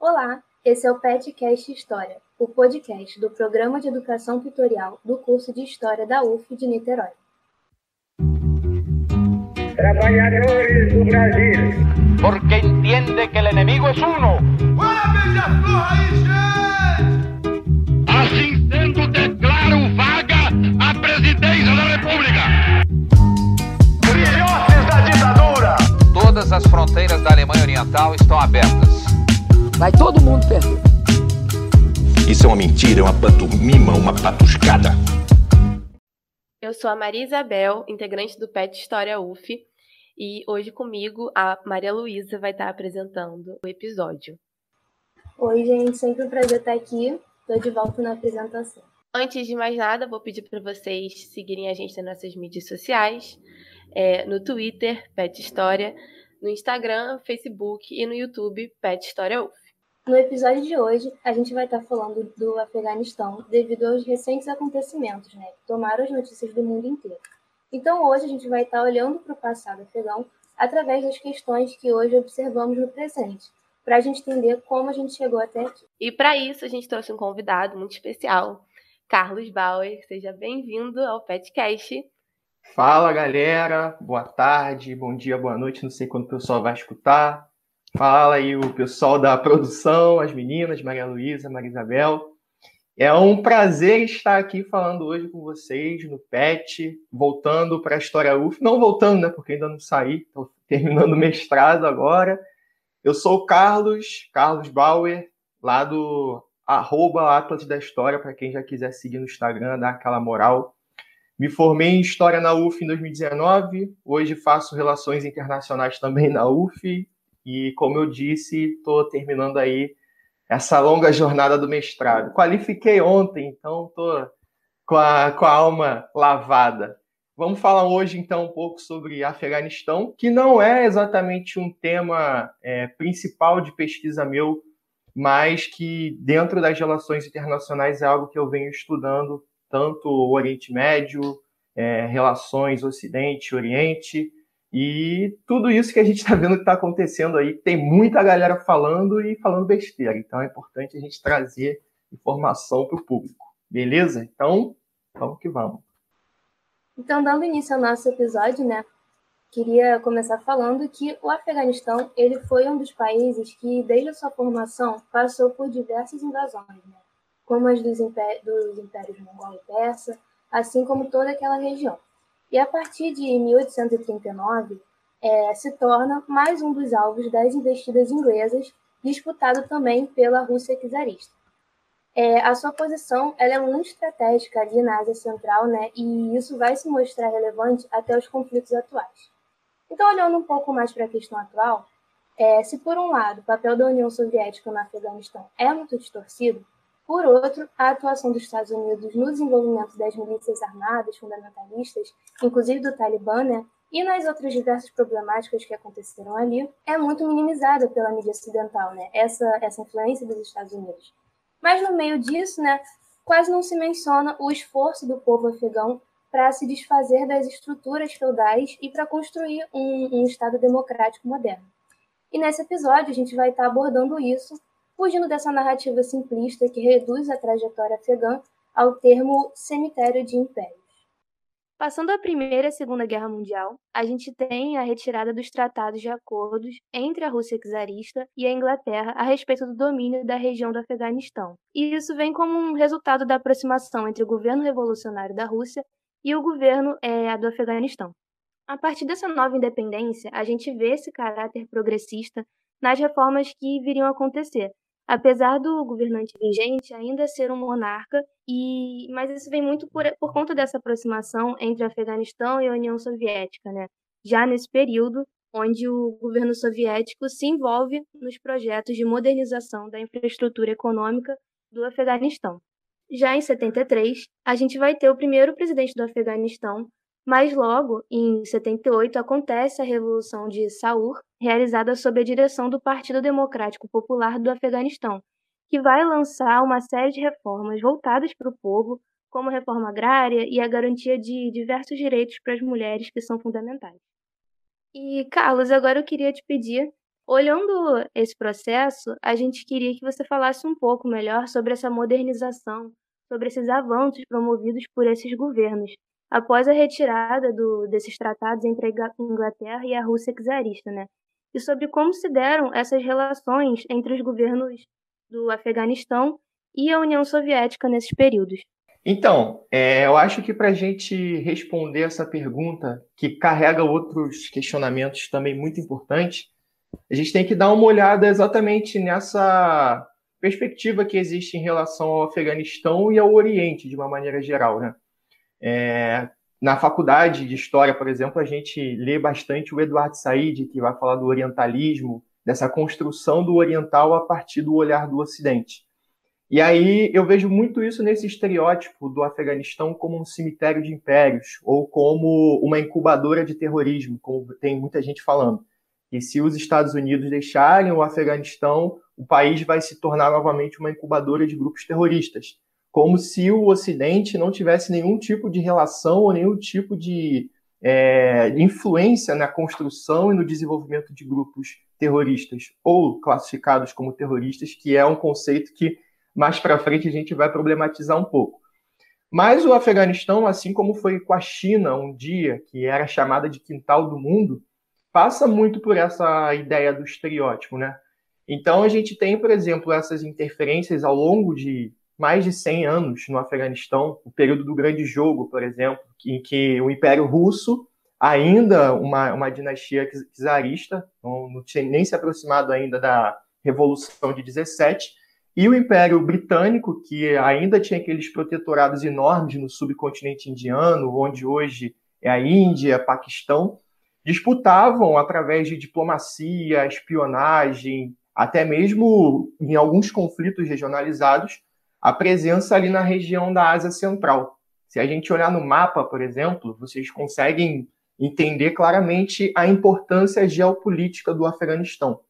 Olá, esse é o PetCast História, o podcast do Programa de Educação Tutorial do curso de História da UF de Niterói. Trabalhadores do Brasil. Porque entiende que el enemigo es uno. Assim sendo, declaro vaga a presidência da República. Filhotes da ditadura. Todas as fronteiras da Alemanha Oriental estão abertas. Vai todo mundo perder. Isso é uma mentira, é uma pantomima, uma patuscada. Eu sou a Maria Isabel, integrante do PET História UF, e hoje comigo a Maria Luísa vai estar apresentando o episódio. Oi, gente, sempre um prazer estar aqui. Estou de volta na apresentação. Antes de mais nada, vou pedir para vocês seguirem a gente nas nossas mídias sociais, é, no Twitter, Pet História, no Instagram, Facebook e no YouTube, Pet História UF. No episódio de hoje, a gente vai estar falando do Afeganistão devido aos recentes acontecimentos, né, que tomaram as notícias do mundo inteiro. Então, hoje a gente vai estar olhando para o passado afegão através das questões que hoje observamos no presente, para a gente entender como a gente chegou até aqui. E para isso, a gente trouxe um convidado muito especial, Carlos Bauer. Seja bem-vindo ao Petcast. Fala galera, boa tarde, bom dia, boa noite, não sei quando o pessoal vai escutar. Fala aí o pessoal da produção, as meninas, Maria Luísa, Maria Isabel. É um prazer estar aqui falando hoje com vocês no PET, voltando para a História UF. Não voltando, né? Porque ainda não saí, estou terminando o mestrado agora. Eu sou o Carlos, Carlos Bauer, lá do arroba Atlas da História, para quem já quiser seguir no Instagram, dar aquela moral. Me formei em História na UF em 2019, hoje faço Relações Internacionais também na UF, e como eu disse, estou terminando aí essa longa jornada do mestrado. Qualifiquei ontem, então estou com a, com a alma lavada. Vamos falar hoje, então, um pouco sobre Afeganistão, que não é exatamente um tema é, principal de pesquisa meu, mas que, dentro das relações internacionais, é algo que eu venho estudando, tanto o Oriente Médio, é, relações Ocidente-Oriente, e tudo isso que a gente está vendo que está acontecendo aí, tem muita galera falando e falando besteira. Então é importante a gente trazer informação para o público. Beleza? Então, vamos que vamos. Então, dando início ao nosso episódio, né? Queria começar falando que o Afeganistão ele foi um dos países que, desde a sua formação, passou por diversas invasões, né? como as dos, impé dos impérios mongol e persa, assim como toda aquela região e a partir de 1839 é, se torna mais um dos alvos das investidas inglesas, disputado também pela Rússia czarista. É, a sua posição ela é muito estratégica ali na Ásia Central, né, e isso vai se mostrar relevante até os conflitos atuais. Então, olhando um pouco mais para a questão atual, é, se por um lado o papel da União Soviética no Afeganistão é muito distorcido, por outro, a atuação dos Estados Unidos no desenvolvimento das milícias armadas fundamentalistas, inclusive do Talibã, né, e nas outras diversas problemáticas que aconteceram ali, é muito minimizada pela mídia ocidental, né, essa, essa influência dos Estados Unidos. Mas no meio disso, né, quase não se menciona o esforço do povo afegão para se desfazer das estruturas feudais e para construir um, um Estado democrático moderno. E nesse episódio a gente vai estar abordando isso fugindo dessa narrativa simplista que reduz a trajetória afegã ao termo cemitério de impérios. Passando a Primeira e a Segunda Guerra Mundial, a gente tem a retirada dos tratados de acordos entre a Rússia czarista e a Inglaterra a respeito do domínio da região do Afeganistão. E isso vem como um resultado da aproximação entre o governo revolucionário da Rússia e o governo é, do Afeganistão. A partir dessa nova independência, a gente vê esse caráter progressista nas reformas que viriam a acontecer, apesar do governante vigente ainda ser um monarca, e mas isso vem muito por, por conta dessa aproximação entre Afeganistão e a União Soviética, né? Já nesse período onde o governo soviético se envolve nos projetos de modernização da infraestrutura econômica do Afeganistão. Já em 73, a gente vai ter o primeiro presidente do Afeganistão, mas logo, em 78, acontece a Revolução de Saur, realizada sob a direção do Partido Democrático Popular do Afeganistão, que vai lançar uma série de reformas voltadas para o povo, como a reforma agrária e a garantia de diversos direitos para as mulheres que são fundamentais. E, Carlos, agora eu queria te pedir Olhando esse processo, a gente queria que você falasse um pouco melhor sobre essa modernização, sobre esses avanços promovidos por esses governos, após a retirada do, desses tratados entre a Inglaterra e a Rússia czarista, né? E sobre como se deram essas relações entre os governos do Afeganistão e a União Soviética nesses períodos. Então, é, eu acho que para a gente responder essa pergunta, que carrega outros questionamentos também muito importantes, a gente tem que dar uma olhada exatamente nessa perspectiva que existe em relação ao Afeganistão e ao Oriente, de uma maneira geral. Né? É, na faculdade de História, por exemplo, a gente lê bastante o Eduardo Said, que vai falar do orientalismo, dessa construção do oriental a partir do olhar do Ocidente. E aí eu vejo muito isso nesse estereótipo do Afeganistão como um cemitério de impérios, ou como uma incubadora de terrorismo, como tem muita gente falando. E se os Estados Unidos deixarem o Afeganistão, o país vai se tornar novamente uma incubadora de grupos terroristas. Como se o Ocidente não tivesse nenhum tipo de relação ou nenhum tipo de é, influência na construção e no desenvolvimento de grupos terroristas ou classificados como terroristas, que é um conceito que mais para frente a gente vai problematizar um pouco. Mas o Afeganistão, assim como foi com a China um dia, que era chamada de quintal do mundo, passa muito por essa ideia do estereótipo, né? Então a gente tem, por exemplo, essas interferências ao longo de mais de 100 anos no Afeganistão, o período do Grande Jogo, por exemplo, em que o Império Russo, ainda uma, uma dinastia czarista, não, não tinha nem se aproximado ainda da Revolução de 17, e o Império Britânico, que ainda tinha aqueles protetorados enormes no subcontinente indiano, onde hoje é a Índia, Paquistão, disputavam através de diplomacia, espionagem, até mesmo em alguns conflitos regionalizados, a presença ali na região da Ásia Central. Se a gente olhar no mapa, por exemplo, vocês conseguem entender claramente a importância geopolítica do Afeganistão.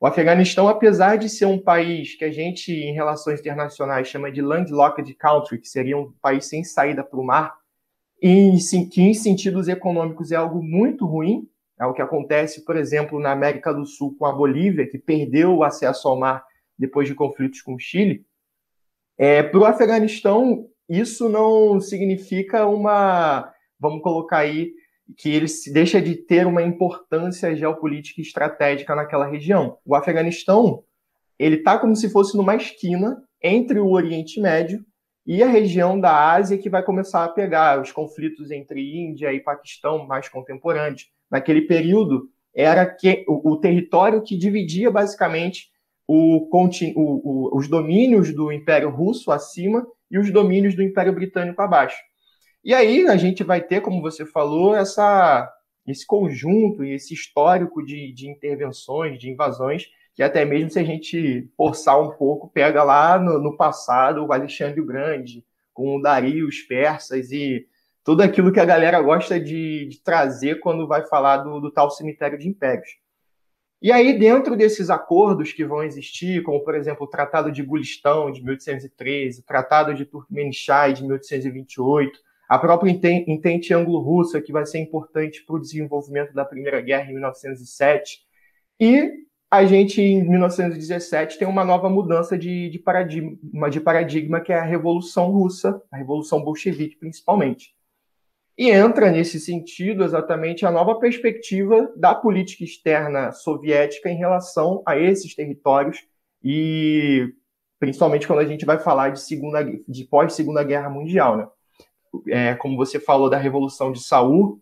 O Afeganistão, apesar de ser um país que a gente, em relações internacionais, chama de landlocked country, que seria um país sem saída para o mar, e que em sentidos econômicos é algo muito ruim, é o que acontece, por exemplo, na América do Sul com a Bolívia, que perdeu o acesso ao mar depois de conflitos com o Chile. É, para o Afeganistão, isso não significa uma, vamos colocar aí, que ele deixa de ter uma importância geopolítica e estratégica naquela região. O Afeganistão, ele está como se fosse numa esquina entre o Oriente Médio e a região da Ásia que vai começar a pegar os conflitos entre Índia e Paquistão mais contemporâneos. Naquele período, era que o, o território que dividia basicamente o, o, os domínios do Império Russo acima e os domínios do Império Britânico abaixo. E aí a gente vai ter, como você falou, essa, esse conjunto e esse histórico de, de intervenções, de invasões, que até mesmo se a gente forçar um pouco, pega lá no, no passado o Alexandre o Grande, com o Dario, os persas e tudo aquilo que a galera gosta de, de trazer quando vai falar do, do, tal cemitério de impérios. E aí, dentro desses acordos que vão existir, como, por exemplo, o Tratado de Gulistão, de 1813, o Tratado de Turkmenchai, de 1828, a própria Entente Anglo-Russa, que vai ser importante para o desenvolvimento da Primeira Guerra em 1907, e a gente, em 1917, tem uma nova mudança de, de, paradigma, de paradigma, que é a Revolução Russa, a Revolução Bolchevique, principalmente. E entra nesse sentido exatamente a nova perspectiva da política externa soviética em relação a esses territórios e principalmente quando a gente vai falar de segunda de pós Segunda Guerra Mundial, né? É, como você falou da Revolução de Saul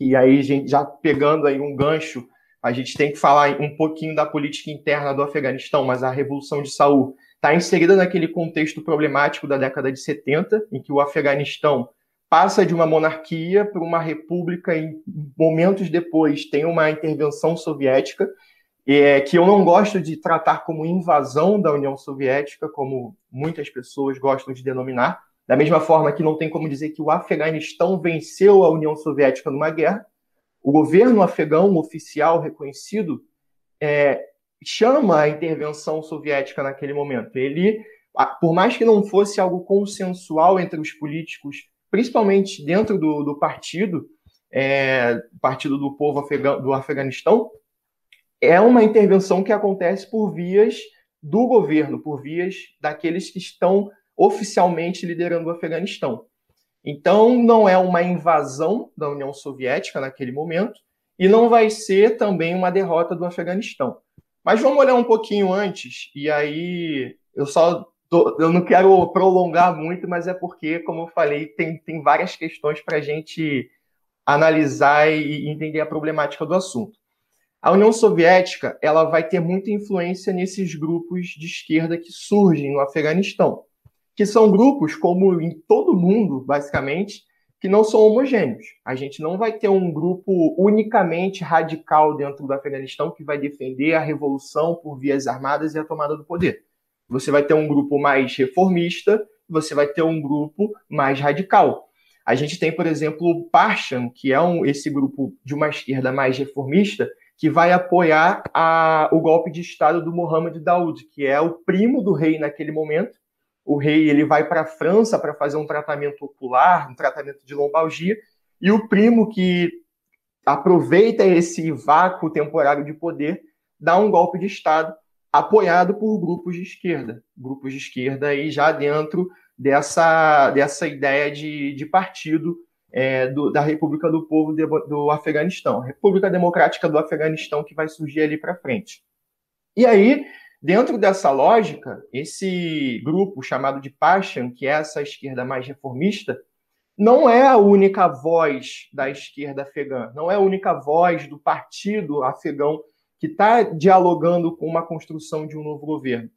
e aí gente já pegando aí um gancho a gente tem que falar um pouquinho da política interna do Afeganistão, mas a Revolução de Saul está inserida naquele contexto problemático da década de 70, em que o Afeganistão passa de uma monarquia para uma república e momentos depois tem uma intervenção soviética, é, que eu não gosto de tratar como invasão da União Soviética, como muitas pessoas gostam de denominar, da mesma forma que não tem como dizer que o Afeganistão venceu a União Soviética numa guerra, o governo afegão oficial reconhecido é, chama a intervenção soviética naquele momento. Ele, por mais que não fosse algo consensual entre os políticos, principalmente dentro do, do partido, é, Partido do Povo do Afeganistão, é uma intervenção que acontece por vias do governo, por vias daqueles que estão oficialmente liderando o Afeganistão. Então, não é uma invasão da União Soviética naquele momento e não vai ser também uma derrota do Afeganistão. Mas vamos olhar um pouquinho antes, e aí eu só tô, eu não quero prolongar muito, mas é porque, como eu falei, tem, tem várias questões para a gente analisar e entender a problemática do assunto. A União Soviética ela vai ter muita influência nesses grupos de esquerda que surgem no Afeganistão, que são grupos, como em todo mundo, basicamente, que não são homogêneos. A gente não vai ter um grupo unicamente radical dentro do Afeganistão que vai defender a revolução por vias armadas e a tomada do poder. Você vai ter um grupo mais reformista, você vai ter um grupo mais radical. A gente tem, por exemplo, o Parshan, que é um, esse grupo de uma esquerda mais reformista, que vai apoiar a, o golpe de Estado do Mohammed Daoud, que é o primo do rei naquele momento, o rei ele vai para a França para fazer um tratamento ocular, um tratamento de lombalgia, e o primo que aproveita esse vácuo temporário de poder dá um golpe de Estado apoiado por grupos de esquerda, grupos de esquerda aí já dentro dessa, dessa ideia de, de partido é, do, da República do Povo de, do Afeganistão, República Democrática do Afeganistão que vai surgir ali para frente. E aí Dentro dessa lógica, esse grupo chamado de Pashan, que é essa esquerda mais reformista, não é a única voz da esquerda afegã, não é a única voz do partido afegão que está dialogando com uma construção de um novo governo.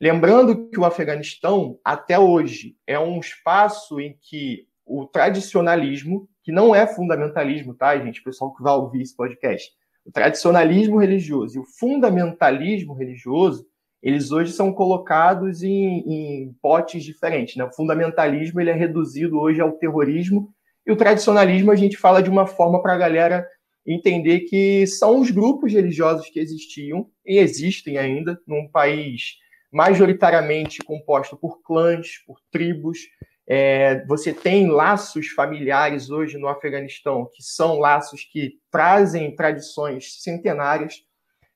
Lembrando que o Afeganistão, até hoje, é um espaço em que o tradicionalismo, que não é fundamentalismo, tá, gente? O pessoal que vai ouvir esse podcast, o tradicionalismo religioso e o fundamentalismo religioso, eles hoje são colocados em, em potes diferentes. Né? O fundamentalismo ele é reduzido hoje ao terrorismo e o tradicionalismo a gente fala de uma forma para a galera entender que são os grupos religiosos que existiam e existem ainda num país majoritariamente composto por clãs, por tribos, é, você tem laços familiares hoje no Afeganistão, que são laços que trazem tradições centenárias.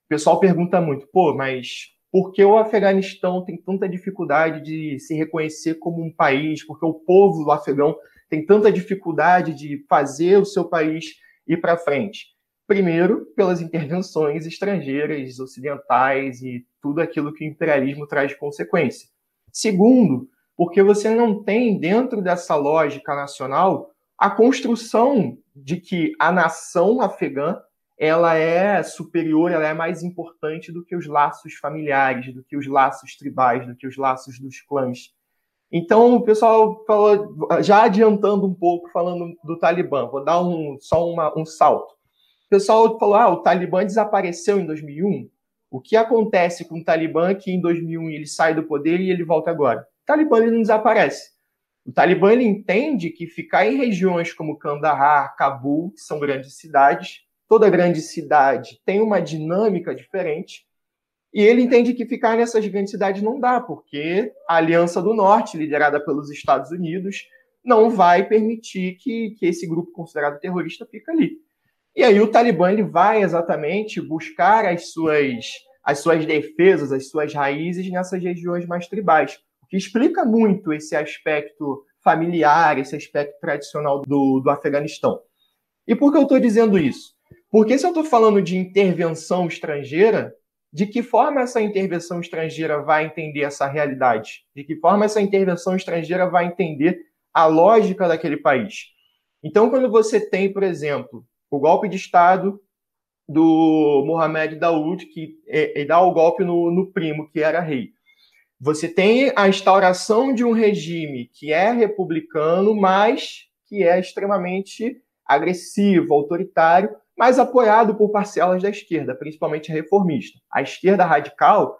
O pessoal pergunta muito, pô, mas por que o Afeganistão tem tanta dificuldade de se reconhecer como um país? Porque o povo do afegão tem tanta dificuldade de fazer o seu país ir para frente? Primeiro, pelas intervenções estrangeiras, ocidentais e tudo aquilo que o imperialismo traz de consequência. Segundo, porque você não tem dentro dessa lógica nacional a construção de que a nação afegã ela é superior, ela é mais importante do que os laços familiares, do que os laços tribais, do que os laços dos clãs. Então, o pessoal falou, já adiantando um pouco, falando do Talibã, vou dar um, só uma, um salto. O pessoal falou, ah, o Talibã desapareceu em 2001. O que acontece com o Talibã que em 2001 ele sai do poder e ele volta agora? Talibã ele não desaparece. O Talibã ele entende que ficar em regiões como Kandahar, Cabul, que são grandes cidades, toda grande cidade tem uma dinâmica diferente, e ele entende que ficar nessas grandes cidades não dá, porque a Aliança do Norte, liderada pelos Estados Unidos, não vai permitir que, que esse grupo considerado terrorista fique ali. E aí o Talibã ele vai exatamente buscar as suas, as suas defesas, as suas raízes nessas regiões mais tribais que explica muito esse aspecto familiar, esse aspecto tradicional do, do Afeganistão. E por que eu estou dizendo isso? Porque se eu estou falando de intervenção estrangeira, de que forma essa intervenção estrangeira vai entender essa realidade? De que forma essa intervenção estrangeira vai entender a lógica daquele país? Então, quando você tem, por exemplo, o golpe de Estado do Mohamed Daoud, que é, é, dá o golpe no, no primo, que era rei. Você tem a instauração de um regime que é republicano, mas que é extremamente agressivo, autoritário, mas apoiado por parcelas da esquerda, principalmente reformista. A esquerda radical,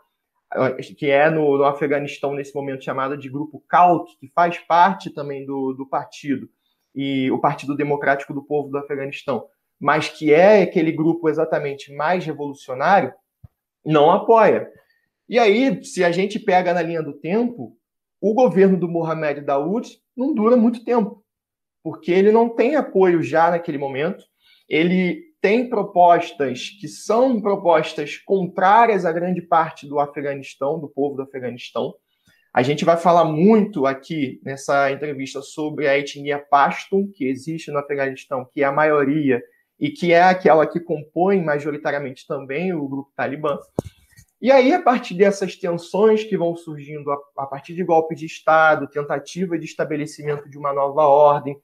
que é no, no Afeganistão nesse momento chamada de grupo CALC, que faz parte também do, do partido, e o Partido Democrático do Povo do Afeganistão, mas que é aquele grupo exatamente mais revolucionário, não apoia. E aí, se a gente pega na linha do tempo, o governo do Mohamed Daoud não dura muito tempo, porque ele não tem apoio já naquele momento. Ele tem propostas que são propostas contrárias a grande parte do Afeganistão, do povo do Afeganistão. A gente vai falar muito aqui nessa entrevista sobre a etnia Pashtun, que existe no Afeganistão, que é a maioria e que é aquela que compõe majoritariamente também o grupo Talibã. E aí, a partir dessas tensões que vão surgindo a, a partir de golpes de Estado, tentativa de estabelecimento de uma nova ordem,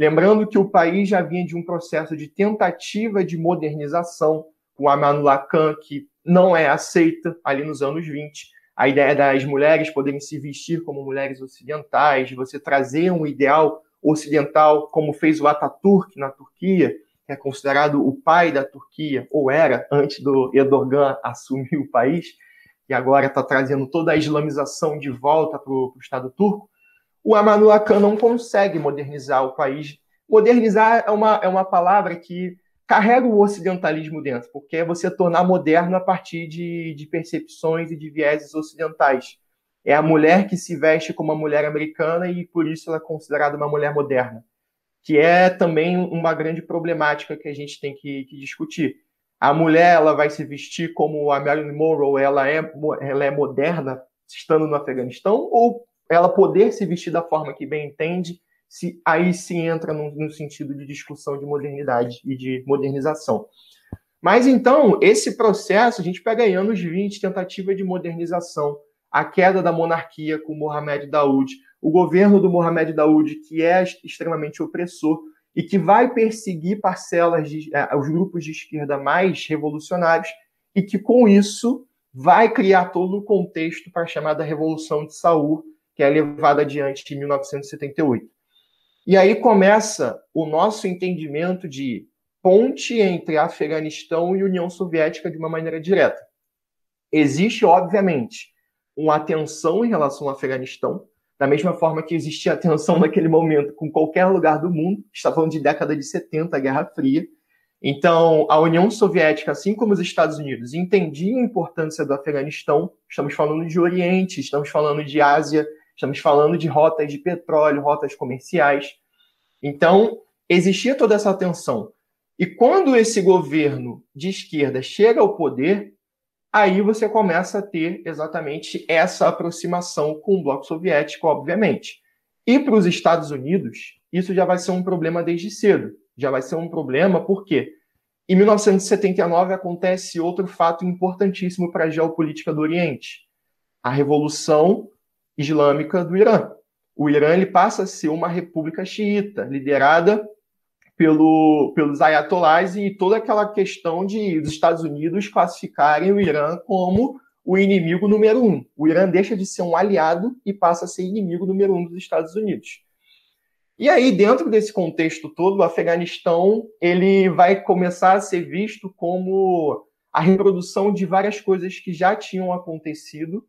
lembrando que o país já vinha de um processo de tentativa de modernização, com a Amanullah Khan, que não é aceita ali nos anos 20, a ideia das mulheres poderem se vestir como mulheres ocidentais, de você trazer um ideal ocidental, como fez o Ataturk na Turquia, que é considerado o pai da Turquia, ou era, antes do Erdogan assumir o país, e agora está trazendo toda a islamização de volta para o Estado turco, o Amanullah Khan não consegue modernizar o país. Modernizar é uma, é uma palavra que carrega o ocidentalismo dentro, porque é você tornar moderno a partir de, de percepções e de vieses ocidentais. É a mulher que se veste como uma mulher americana e por isso ela é considerada uma mulher moderna que é também uma grande problemática que a gente tem que, que discutir. A mulher ela vai se vestir como a Marilyn Monroe, ela é, ela é moderna estando no Afeganistão, ou ela poder se vestir da forma que bem entende, se aí se entra no, no sentido de discussão de modernidade e de modernização. Mas então, esse processo, a gente pega aí anos 20, tentativa de modernização, a queda da monarquia com Mohamed Daoud, o governo do Mohamed Daoud, que é extremamente opressor e que vai perseguir parcelas, de, é, os grupos de esquerda mais revolucionários, e que com isso vai criar todo o contexto para a chamada Revolução de Saul, que é levada adiante em 1978. E aí começa o nosso entendimento de ponte entre Afeganistão e União Soviética de uma maneira direta. Existe, obviamente, uma tensão em relação ao Afeganistão, da mesma forma que existia tensão naquele momento com qualquer lugar do mundo, está falando de década de 70, a Guerra Fria. Então, a União Soviética, assim como os Estados Unidos, entendia a importância do Afeganistão. Estamos falando de Oriente, estamos falando de Ásia, estamos falando de rotas de petróleo, rotas comerciais. Então, existia toda essa tensão. E quando esse governo de esquerda chega ao poder, aí você começa a ter exatamente essa aproximação com o bloco soviético, obviamente. E para os Estados Unidos, isso já vai ser um problema desde cedo. Já vai ser um problema porque em 1979 acontece outro fato importantíssimo para a geopolítica do Oriente: a Revolução Islâmica do Irã. O Irã ele passa a ser uma república xiita, liderada pelo, pelos ayatollahs e toda aquela questão de os Estados Unidos classificarem o Irã como o inimigo número um. O Irã deixa de ser um aliado e passa a ser inimigo número um dos Estados Unidos. E aí, dentro desse contexto todo, o Afeganistão ele vai começar a ser visto como a reprodução de várias coisas que já tinham acontecido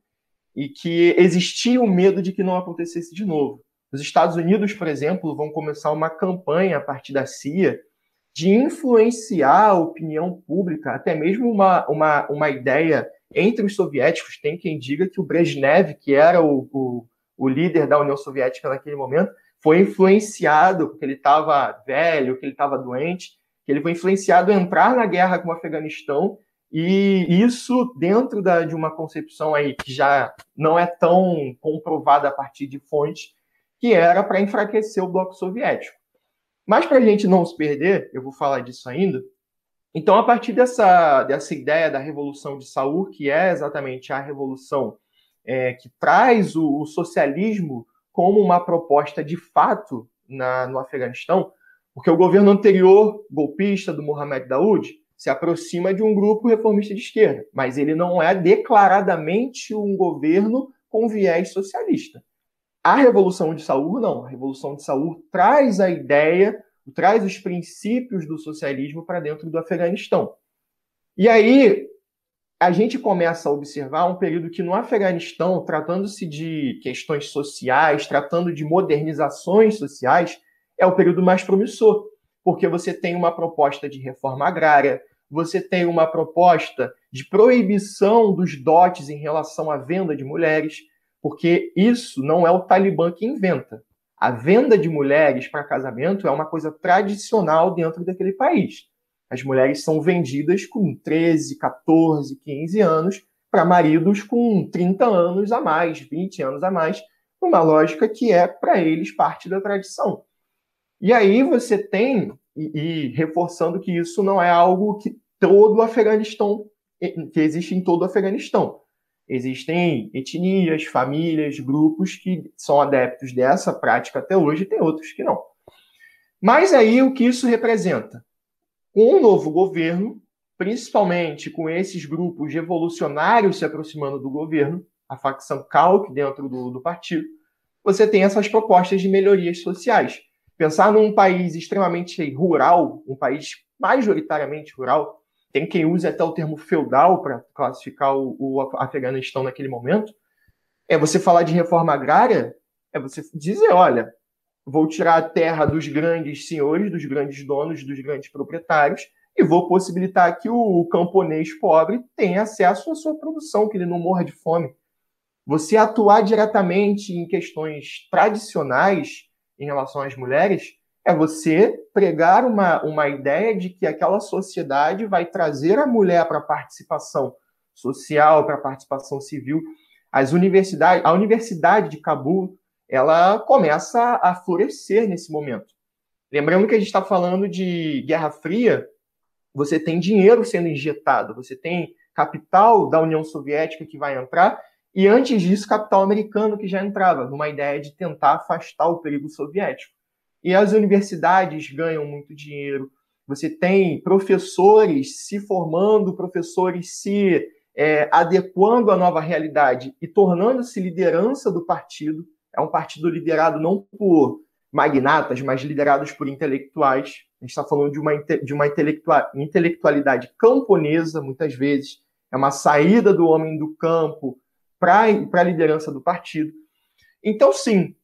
e que existia o medo de que não acontecesse de novo. Os Estados Unidos, por exemplo, vão começar uma campanha a partir da CIA de influenciar a opinião pública, até mesmo uma, uma, uma ideia entre os soviéticos. Tem quem diga que o Brezhnev, que era o, o, o líder da União Soviética naquele momento, foi influenciado, porque ele estava velho, que ele estava doente, que ele foi influenciado a entrar na guerra com o Afeganistão, e isso dentro da, de uma concepção aí que já não é tão comprovada a partir de fontes, que era para enfraquecer o bloco soviético. Mas para a gente não se perder, eu vou falar disso ainda. Então, a partir dessa, dessa ideia da Revolução de Saur, que é exatamente a revolução é, que traz o, o, socialismo como uma proposta de fato na, no Afeganistão, porque o governo anterior, golpista do Mohamed Daoud, se aproxima de um grupo reformista de esquerda, mas ele não é declaradamente um governo com viés socialista. A Revolução de Saúl, não. A Revolução de Saúl traz a ideia, traz os princípios do socialismo para dentro do Afeganistão. E aí a gente começa a observar um período que no Afeganistão, tratando-se de questões sociais, tratando de modernizações sociais, é o período mais promissor, porque você tem uma proposta de reforma agrária, você tem uma proposta de proibição dos dotes em relação à venda de mulheres, porque isso não é o Talibã que inventa. A venda de mulheres para casamento é uma coisa tradicional dentro daquele país. As mulheres são vendidas com 13, 14, 15 anos para maridos com 30 anos a mais, 20 anos a mais, uma lógica que é para eles parte da tradição. E aí você tem, e, reforçando que isso não é algo que todo o Afeganistão, que existe em todo o Afeganistão. Existem etnias, famílias, grupos que são adeptos dessa prática até hoje, e tem outros que não. Mas aí o que isso representa? Com o novo governo, principalmente com esses grupos revolucionários se aproximando do governo, a facção CALC dentro do, do partido, você tem essas propostas de melhorias sociais. Pensar num país extremamente rural, um país majoritariamente rural, tem quem use até o termo feudal para classificar o, o Afeganistão naquele momento, é você falar de reforma agrária, é você dizer, olha, vou tirar a terra dos grandes senhores, dos grandes donos, dos grandes proprietários, e vou possibilitar que o camponês pobre tenha acesso à sua produção, que ele não morra de fome. Você atuar diretamente em questões tradicionais em relação às mulheres é você pregar uma, uma ideia de que aquela sociedade vai trazer a mulher para a participação social, para a participação civil. As universidades, a Universidade de Cabul, ela começa a florescer nesse momento. Lembrando que a gente está falando de Guerra Fria, você tem dinheiro sendo injetado, você tem capital da União Soviética que vai entrar, e antes disso, capital americano que já entrava, numa ideia de tentar afastar o perigo soviético. E as universidades ganham muito dinheiro, você tem professores se formando, professores se é, adequando à nova realidade e tornando-se liderança do partido. É um partido liderado não por magnatas, mas liderados por intelectuais. A gente está falando de uma, de uma intelectualidade camponesa, muitas vezes. É uma saída do homem do campo para a liderança do partido. Então, sim,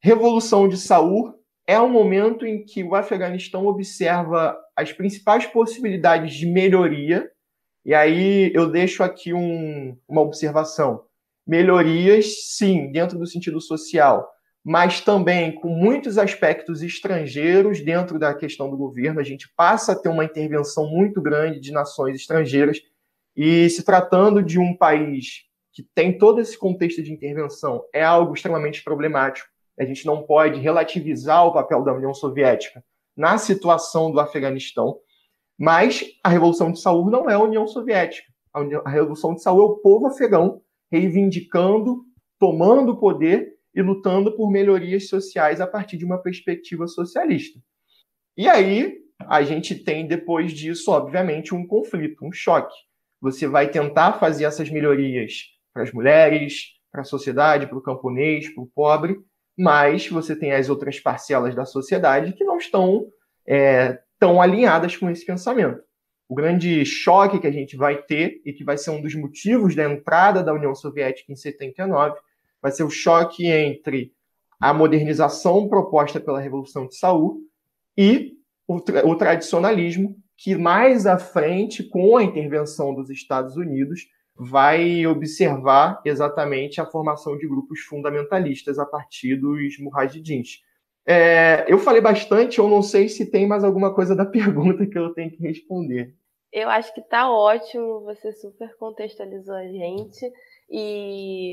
Revolução de Saur é um momento em que o Afeganistão observa as principais possibilidades de melhoria. E aí eu deixo aqui um, uma observação. Melhorias, sim, dentro do sentido social, mas também com muitos aspectos estrangeiros dentro da questão do governo. A gente passa a ter uma intervenção muito grande de nações estrangeiras. E se tratando de um país que tem todo esse contexto de intervenção, é algo extremamente problemático. A gente não pode relativizar o papel da União Soviética na situação do Afeganistão, mas a Revolução de Saúl não é a União Soviética. A, União, a Revolução de Saúl é o povo afegão reivindicando, tomando o poder e lutando por melhorias sociais a partir de uma perspectiva socialista. E aí, a gente tem, depois disso, obviamente, um conflito, um choque. Você vai tentar fazer essas melhorias para as mulheres, para a sociedade, para o camponês, para o pobre, mas você tem as outras parcelas da sociedade que não estão é, tão alinhadas com esse pensamento. O grande choque que a gente vai ter, e que vai ser um dos motivos da entrada da União Soviética em 79, vai ser o choque entre a modernização proposta pela Revolução de Saúl e o, tra o tradicionalismo, que mais à frente, com a intervenção dos Estados Unidos, vai observar exatamente a formação de grupos fundamentalistas a partir dos mujahidins. É, eu falei bastante, eu não sei se tem mais alguma coisa da pergunta que eu tenho que responder. Eu acho que tá ótimo, você super contextualizou a gente e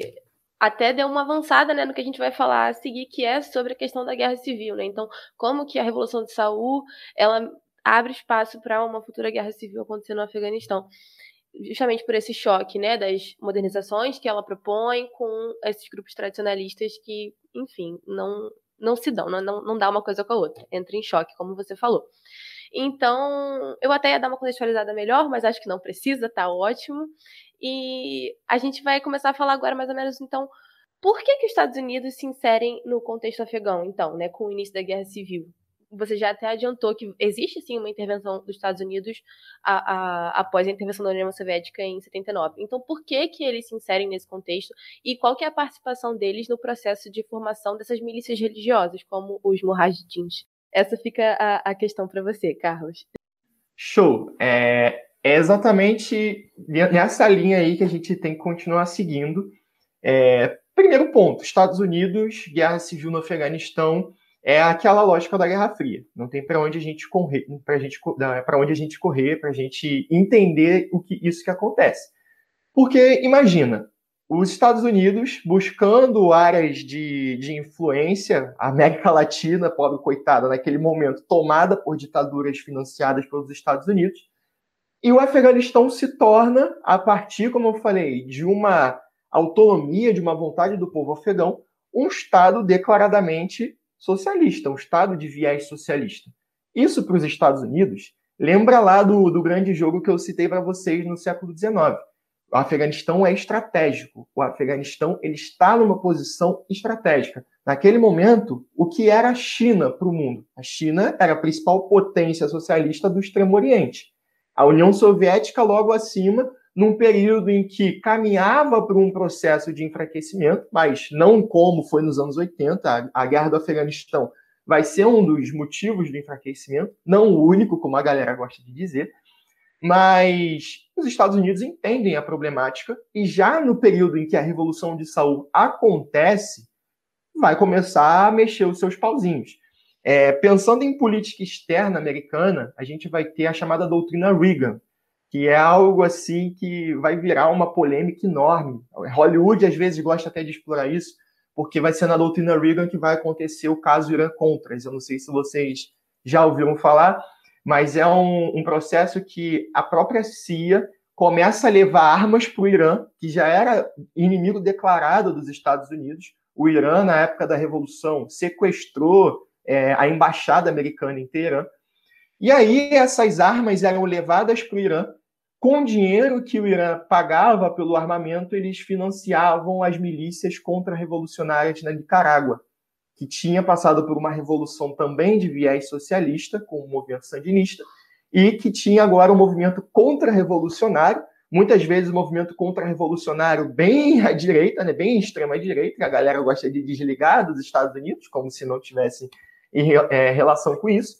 até deu uma avançada né, no que a gente vai falar a seguir, que é sobre a questão da guerra civil. Né? Então, como que a Revolução de Saul ela abre espaço para uma futura guerra civil acontecer no Afeganistão justamente por esse choque, né, das modernizações que ela propõe com esses grupos tradicionalistas que, enfim, não não se dão, não, não dá uma coisa com a outra, entra em choque, como você falou. Então, eu até ia dar uma contextualizada melhor, mas acho que não precisa, tá ótimo. E a gente vai começar a falar agora mais ou menos, então, por que, que os Estados Unidos se inserem no contexto afegão, então, né, com o início da Guerra Civil? Você já até adiantou que existe sim uma intervenção dos Estados Unidos a, a, após a intervenção da União Soviética em 79. Então, por que que eles se inserem nesse contexto e qual que é a participação deles no processo de formação dessas milícias religiosas, como os Mujahidins? Essa fica a, a questão para você, Carlos. Show. É, é, exatamente nessa linha aí que a gente tem que continuar seguindo. É, primeiro ponto: Estados Unidos, guerra civil no Afeganistão é aquela lógica da Guerra Fria. Não tem para onde a gente correr, para gente, para onde a gente correr, para a gente entender o que isso que acontece. Porque imagina, os Estados Unidos buscando áreas de, de influência, a América Latina, pobre coitada, naquele momento tomada por ditaduras financiadas pelos Estados Unidos, e o Afeganistão se torna, a partir, como eu falei, de uma autonomia, de uma vontade do povo afegão, um Estado declaradamente socialista, um Estado de viés socialista. Isso para os Estados Unidos lembra lá do, do grande jogo que eu citei para vocês no século XIX. O Afeganistão é estratégico. O Afeganistão ele está numa posição estratégica. Naquele momento, o que era a China para o mundo? A China era a principal potência socialista do Extremo Oriente. A União Soviética, logo acima, num período em que caminhava para um processo de enfraquecimento, mas não como foi nos anos 80, a, guerra do Afeganistão vai ser um dos motivos do enfraquecimento, não o único, como a galera gosta de dizer, mas os Estados Unidos entendem a problemática e já no período em que a Revolução de Saul acontece, vai começar a mexer os seus pauzinhos. É, pensando em política externa americana, a gente vai ter a chamada doutrina Reagan, que é algo assim que vai virar uma polêmica enorme. Hollywood às vezes gosta até de explorar isso, porque vai ser na doutrina Reagan que vai acontecer o caso Irã-Contras. Eu não sei se vocês já ouviram falar, mas é um, um processo que a própria CIA começa a levar armas para o Irã, que já era inimigo declarado dos Estados Unidos. O Irã, na época da Revolução, sequestrou é, a embaixada americana em Teherã. E aí essas armas eram levadas para o Irã com o dinheiro que o Irã pagava pelo armamento, eles financiavam as milícias contra-revolucionárias na Nicarágua, que tinha passado por uma revolução também de viés socialista, com o movimento sandinista, e que tinha agora um movimento contra-revolucionário, muitas vezes um movimento contra-revolucionário bem à direita, né, bem extrema-direita, que a galera gosta de desligar dos Estados Unidos, como se não tivessem é, relação com isso,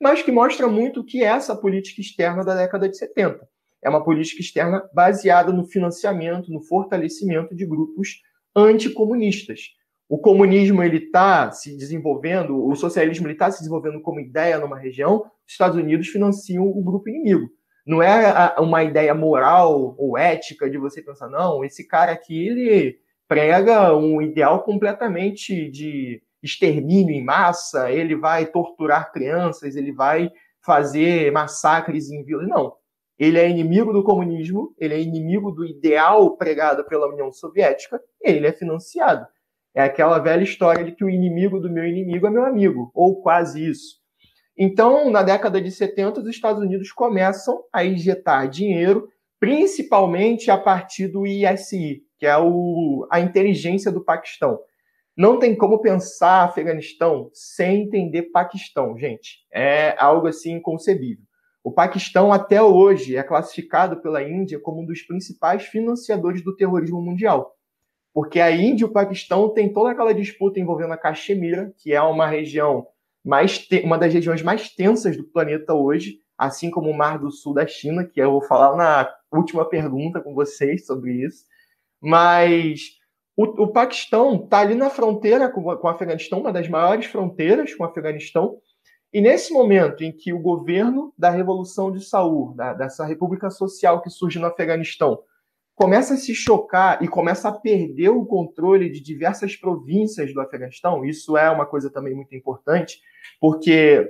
mas que mostra muito o que é essa política externa da década de 70 é uma política externa baseada no financiamento, no fortalecimento de grupos anticomunistas. O comunismo ele está se desenvolvendo, o socialismo está se desenvolvendo como ideia numa região, os Estados Unidos financiam o grupo inimigo. Não é uma ideia moral ou ética de você pensar, não, esse cara aqui ele prega um ideal completamente de extermínio em massa, ele vai torturar crianças, ele vai fazer massacres em vilas. Não, ele é inimigo do comunismo, ele é inimigo do ideal pregado pela União Soviética, ele é financiado. É aquela velha história de que o inimigo do meu inimigo é meu amigo, ou quase isso. Então, na década de 70, os Estados Unidos começam a injetar dinheiro, principalmente a partir do ISI, que é o, a inteligência do Paquistão. Não tem como pensar Afeganistão sem entender Paquistão, gente. É algo assim inconcebível. O Paquistão, até hoje, é classificado pela Índia como um dos principais financiadores do terrorismo mundial. Porque a Índia e o Paquistão têm toda aquela disputa envolvendo a Caxemira, que é uma região mais uma das regiões mais tensas do planeta hoje, assim como o Mar do Sul da China, que eu vou falar na última pergunta com vocês sobre isso. Mas o, o Paquistão está ali na fronteira com, com o Afeganistão, uma das maiores fronteiras com o Afeganistão, e nesse momento em que o governo da Revolução de Saul, da, dessa república social que surge no Afeganistão, começa a se chocar e começa a perder o controle de diversas províncias do Afeganistão, isso é uma coisa também muito importante, porque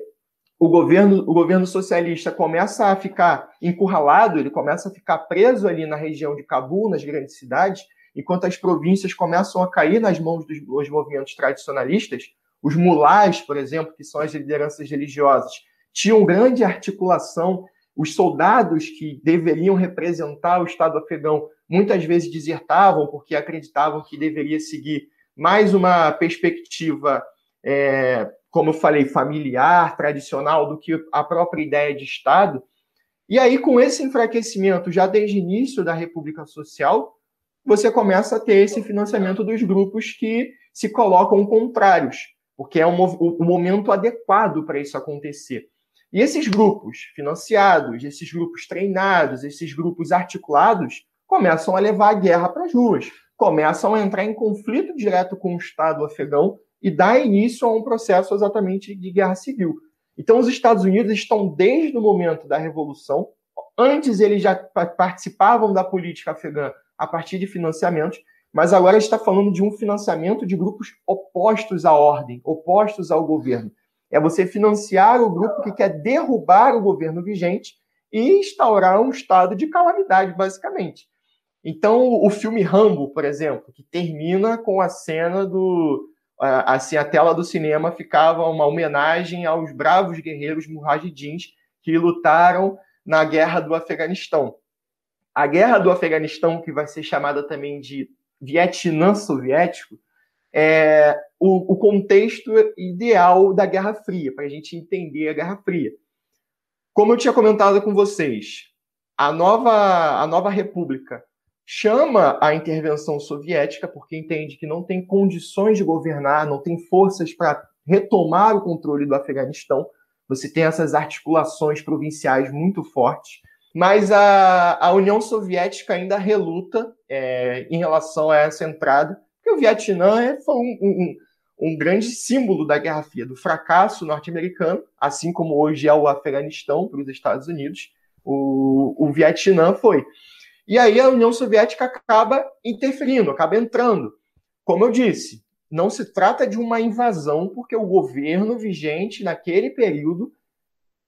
o governo, o governo socialista começa a ficar encurralado, ele começa a ficar preso ali na região de Cabul, nas grandes cidades, enquanto as províncias começam a cair nas mãos dos, dos movimentos tradicionalistas, os mulás, por exemplo, que são as lideranças religiosas, tinham grande articulação. Os soldados que deveriam representar o Estado afegão muitas vezes desertavam porque acreditavam que deveria seguir mais uma perspectiva, é, como eu falei, familiar, tradicional, do que a própria ideia de Estado. E aí, com esse enfraquecimento, já desde o início da República Social, você começa a ter esse financiamento dos grupos que se colocam contrários porque é um, o, momento adequado para isso acontecer. E esses grupos financiados, esses grupos treinados, esses grupos articulados, começam a levar a guerra para as ruas, começam a entrar em conflito direto com o Estado afegão e dá início a um processo exatamente de guerra civil. Então, os Estados Unidos estão desde o momento da Revolução, antes eles já participavam da política afegã a partir de financiamentos, mas agora está falando de um financiamento de grupos opostos à ordem, opostos ao governo. É você financiar o grupo que quer derrubar o governo vigente e instaurar um estado de calamidade, basicamente. Então, o filme Rambo, por exemplo, que termina com a cena do. Assim, a tela do cinema ficava uma homenagem aos bravos guerreiros mujahidins que lutaram na guerra do Afeganistão. A guerra do Afeganistão, que vai ser chamada também de Vietnã soviético, é o, o contexto ideal da Guerra Fria, para a gente entender a Guerra Fria. Como eu tinha comentado com vocês, a nova, a nova república chama a intervenção soviética porque entende que não tem condições de governar, não tem forças para retomar o controle do Afeganistão. Você tem essas articulações provinciais muito fortes. Mas a, a União Soviética ainda reluta é, em relação a essa entrada, porque o Vietnã é, foi um, um, um grande símbolo da Guerra Fria, do fracasso norte-americano, assim como hoje é o Afeganistão para os Estados Unidos, o, o Vietnã foi. E aí a União Soviética acaba interferindo, acaba entrando. Como eu disse, não se trata de uma invasão, porque o governo vigente naquele período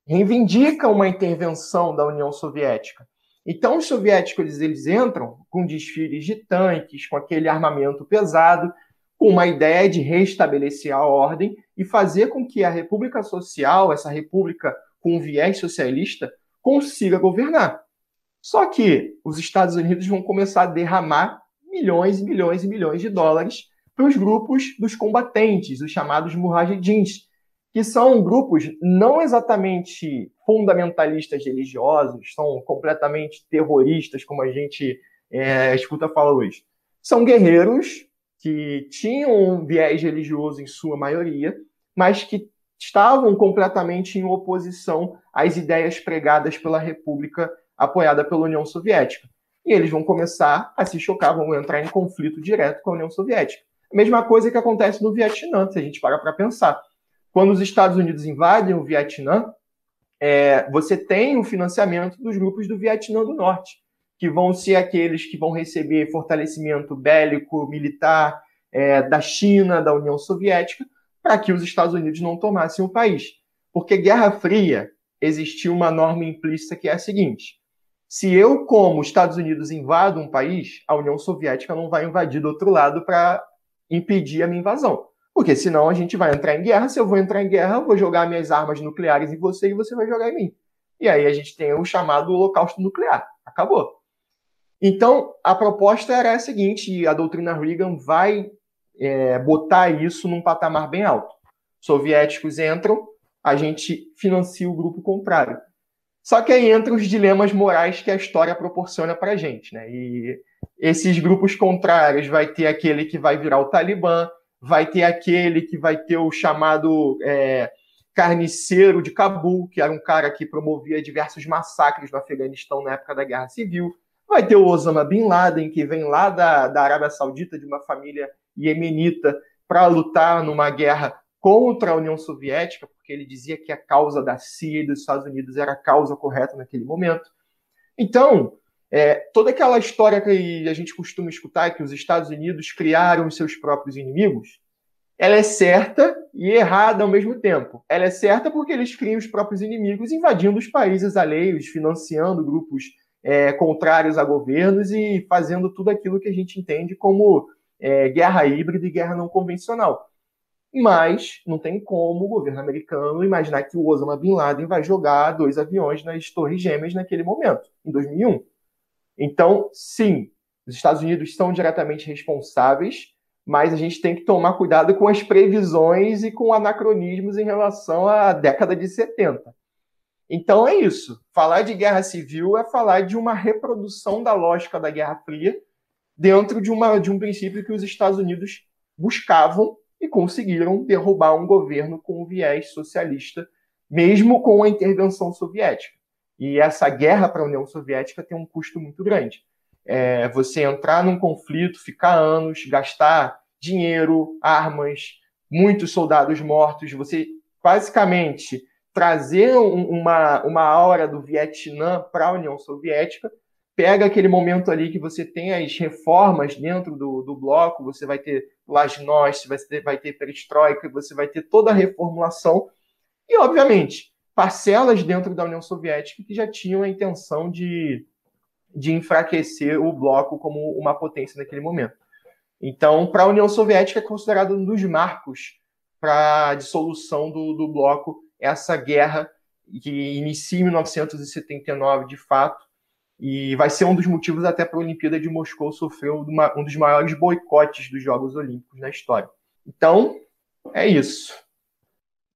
reivindica uma intervenção da União Soviética. Então, os soviéticos eles entram com desfiles de tanques, com aquele armamento pesado, com uma ideia de restabelecer a ordem e fazer com que a República Social, essa república com viés socialista, consiga governar. Só que os Estados Unidos vão começar a derramar milhões e milhões e milhões de dólares para os grupos dos combatentes, os chamados mujahidins, que são grupos não exatamente fundamentalistas religiosos, são completamente terroristas, como a gente é, escuta falar hoje. São guerreiros que tinham um viés religioso em sua maioria, mas que estavam completamente em oposição às ideias pregadas pela República apoiada pela União Soviética. E eles vão começar a se chocar, vão entrar em conflito direto com a União Soviética. A mesma coisa que acontece no Vietnã, se a gente para para pensar. Quando os Estados Unidos invadem o Vietnã, é, você tem o financiamento dos grupos do Vietnã do Norte, que vão ser aqueles que vão receber fortalecimento bélico, militar é, da China, da União Soviética, para que os Estados Unidos não tomassem o país. Porque Guerra Fria existia uma norma implícita que é a seguinte: se eu, como Estados Unidos, invado um país, a União Soviética não vai invadir do outro lado para impedir a minha invasão. Porque senão a gente vai entrar em guerra. Se eu vou entrar em guerra, eu vou jogar minhas armas nucleares em você e você vai jogar em mim. E aí a gente tem o chamado holocausto nuclear. Acabou. Então, a proposta era a seguinte, e a doutrina Reagan vai é, botar isso num patamar bem alto. Soviéticos entram, a gente financia o grupo contrário. Só que aí entram os dilemas morais que a história proporciona para a gente. Né? E esses grupos contrários vai ter aquele que vai virar o Talibã, vai ter aquele que vai ter o chamado é, carniceiro de Cabul, que era um cara que promovia diversos massacres no Afeganistão na época da Guerra Civil. Vai ter o Osama Bin Laden, que vem lá da, da Arábia Saudita, de uma família iemenita, para lutar numa guerra contra a União Soviética, porque ele dizia que a causa da CIA e dos Estados Unidos era a causa correta naquele momento. Então, é, toda aquela história que a gente costuma escutar, que os Estados Unidos criaram os seus próprios inimigos, ela é certa e errada ao mesmo tempo. Ela é certa porque eles criam os próprios inimigos, invadindo os países alheios, financiando grupos é, contrários a governos e fazendo tudo aquilo que a gente entende como é, guerra híbrida e guerra não convencional. Mas não tem como o governo americano imaginar que o Osama Bin Laden vai jogar dois aviões nas Torres Gêmeas naquele momento, em 2001. Então, sim, os Estados Unidos são diretamente responsáveis, mas a gente tem que tomar cuidado com as previsões e com anacronismos em relação à década de 70. Então é isso. Falar de guerra civil é falar de uma reprodução da lógica da Guerra Fria dentro de, uma, de um princípio que os Estados Unidos buscavam e conseguiram derrubar um governo com um viés socialista, mesmo com a intervenção soviética. E essa guerra para a União Soviética tem um custo muito grande. é, você entrar num conflito, ficar anos, gastar dinheiro, armas, muitos soldados mortos, você basicamente trazer uma, uma aura do Vietnã para a União Soviética, pega aquele momento ali que você tem as reformas dentro do, do bloco, você vai ter Lasnost, vai ter, vai ter perestroika, você vai ter toda a reformulação, e, obviamente, parcelas dentro da União Soviética que já tinham a intenção de, de enfraquecer o bloco como uma potência naquele momento. Então, para a União Soviética é considerado um dos marcos para a dissolução do, do bloco essa guerra que inicia em 1979, de fato, e vai ser um dos motivos até para a Olimpíada de Moscou sofrer uma, um dos maiores boicotes dos Jogos Olímpicos na história. Então, é isso.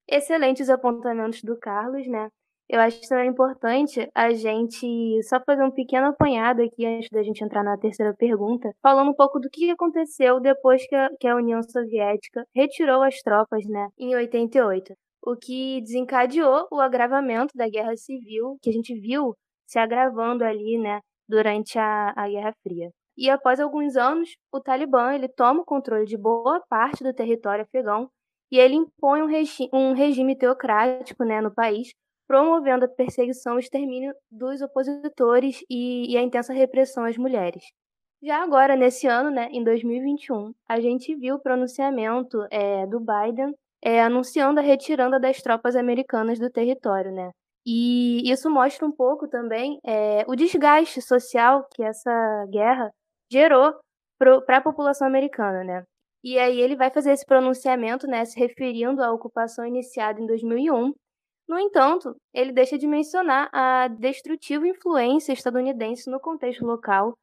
Excelentes apontamentos do Carlos, né? Eu acho que também é importante a gente só fazer um pequeno apanhado aqui antes da gente entrar na terceira pergunta, falando um pouco do que aconteceu depois que a, que a União Soviética retirou as tropas, né, em 88 o que desencadeou o agravamento da guerra civil, que a gente viu se agravando ali, né, durante a, a Guerra Fria. E após alguns anos, o Talibã ele toma o controle de boa parte do território afegão e ele impõe um, regi um regime teocrático né, no país, promovendo a perseguição e extermínio dos opositores e, e, a intensa repressão às mulheres. Já agora, nesse ano, né, em 2021, a gente viu o pronunciamento é, do Biden é, anunciando a retirada das tropas americanas do território, né? E isso mostra um pouco também é, o desgaste social que essa guerra gerou para a população americana, né? E aí ele vai fazer esse pronunciamento, né, se referindo à ocupação iniciada em 2001. No entanto, ele deixa de mencionar a destrutiva influência estadunidense no contexto local,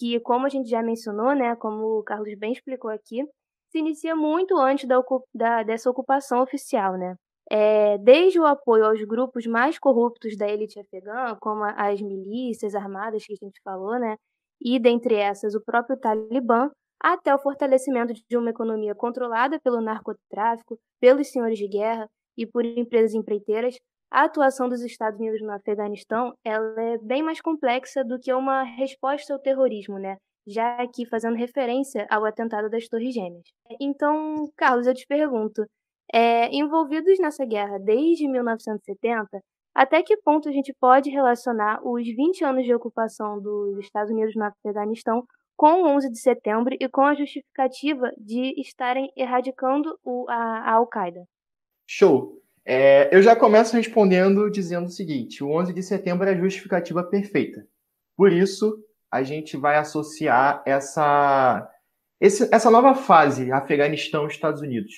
que, como a gente já mencionou, né, como o Carlos bem explicou aqui, se inicia muito antes da, da, dessa ocupação oficial, né? É, desde o apoio aos grupos mais corruptos da elite afegã, como as milícias armadas que a gente falou, né? E dentre essas o próprio Talibã, até o fortalecimento de uma economia controlada pelo narcotráfico, pelos senhores de guerra e por empresas empreiteiras, a atuação dos Estados Unidos no Afeganistão ela é bem mais complexa do que uma resposta ao terrorismo, né? já aqui fazendo referência ao atentado das Torres Gêmeas. Então, Carlos, eu te pergunto, é, envolvidos nessa guerra desde 1970, até que ponto a gente pode relacionar os 20 anos de ocupação dos Estados Unidos no Afeganistão com o 11 de setembro e com a justificativa de estarem erradicando o, a, a Al-Qaeda? Show! É, eu já começo respondendo dizendo o seguinte: o 11 de setembro é a justificativa perfeita. Por isso, a gente vai associar essa, esse, essa nova fase Afeganistão-Estados Unidos.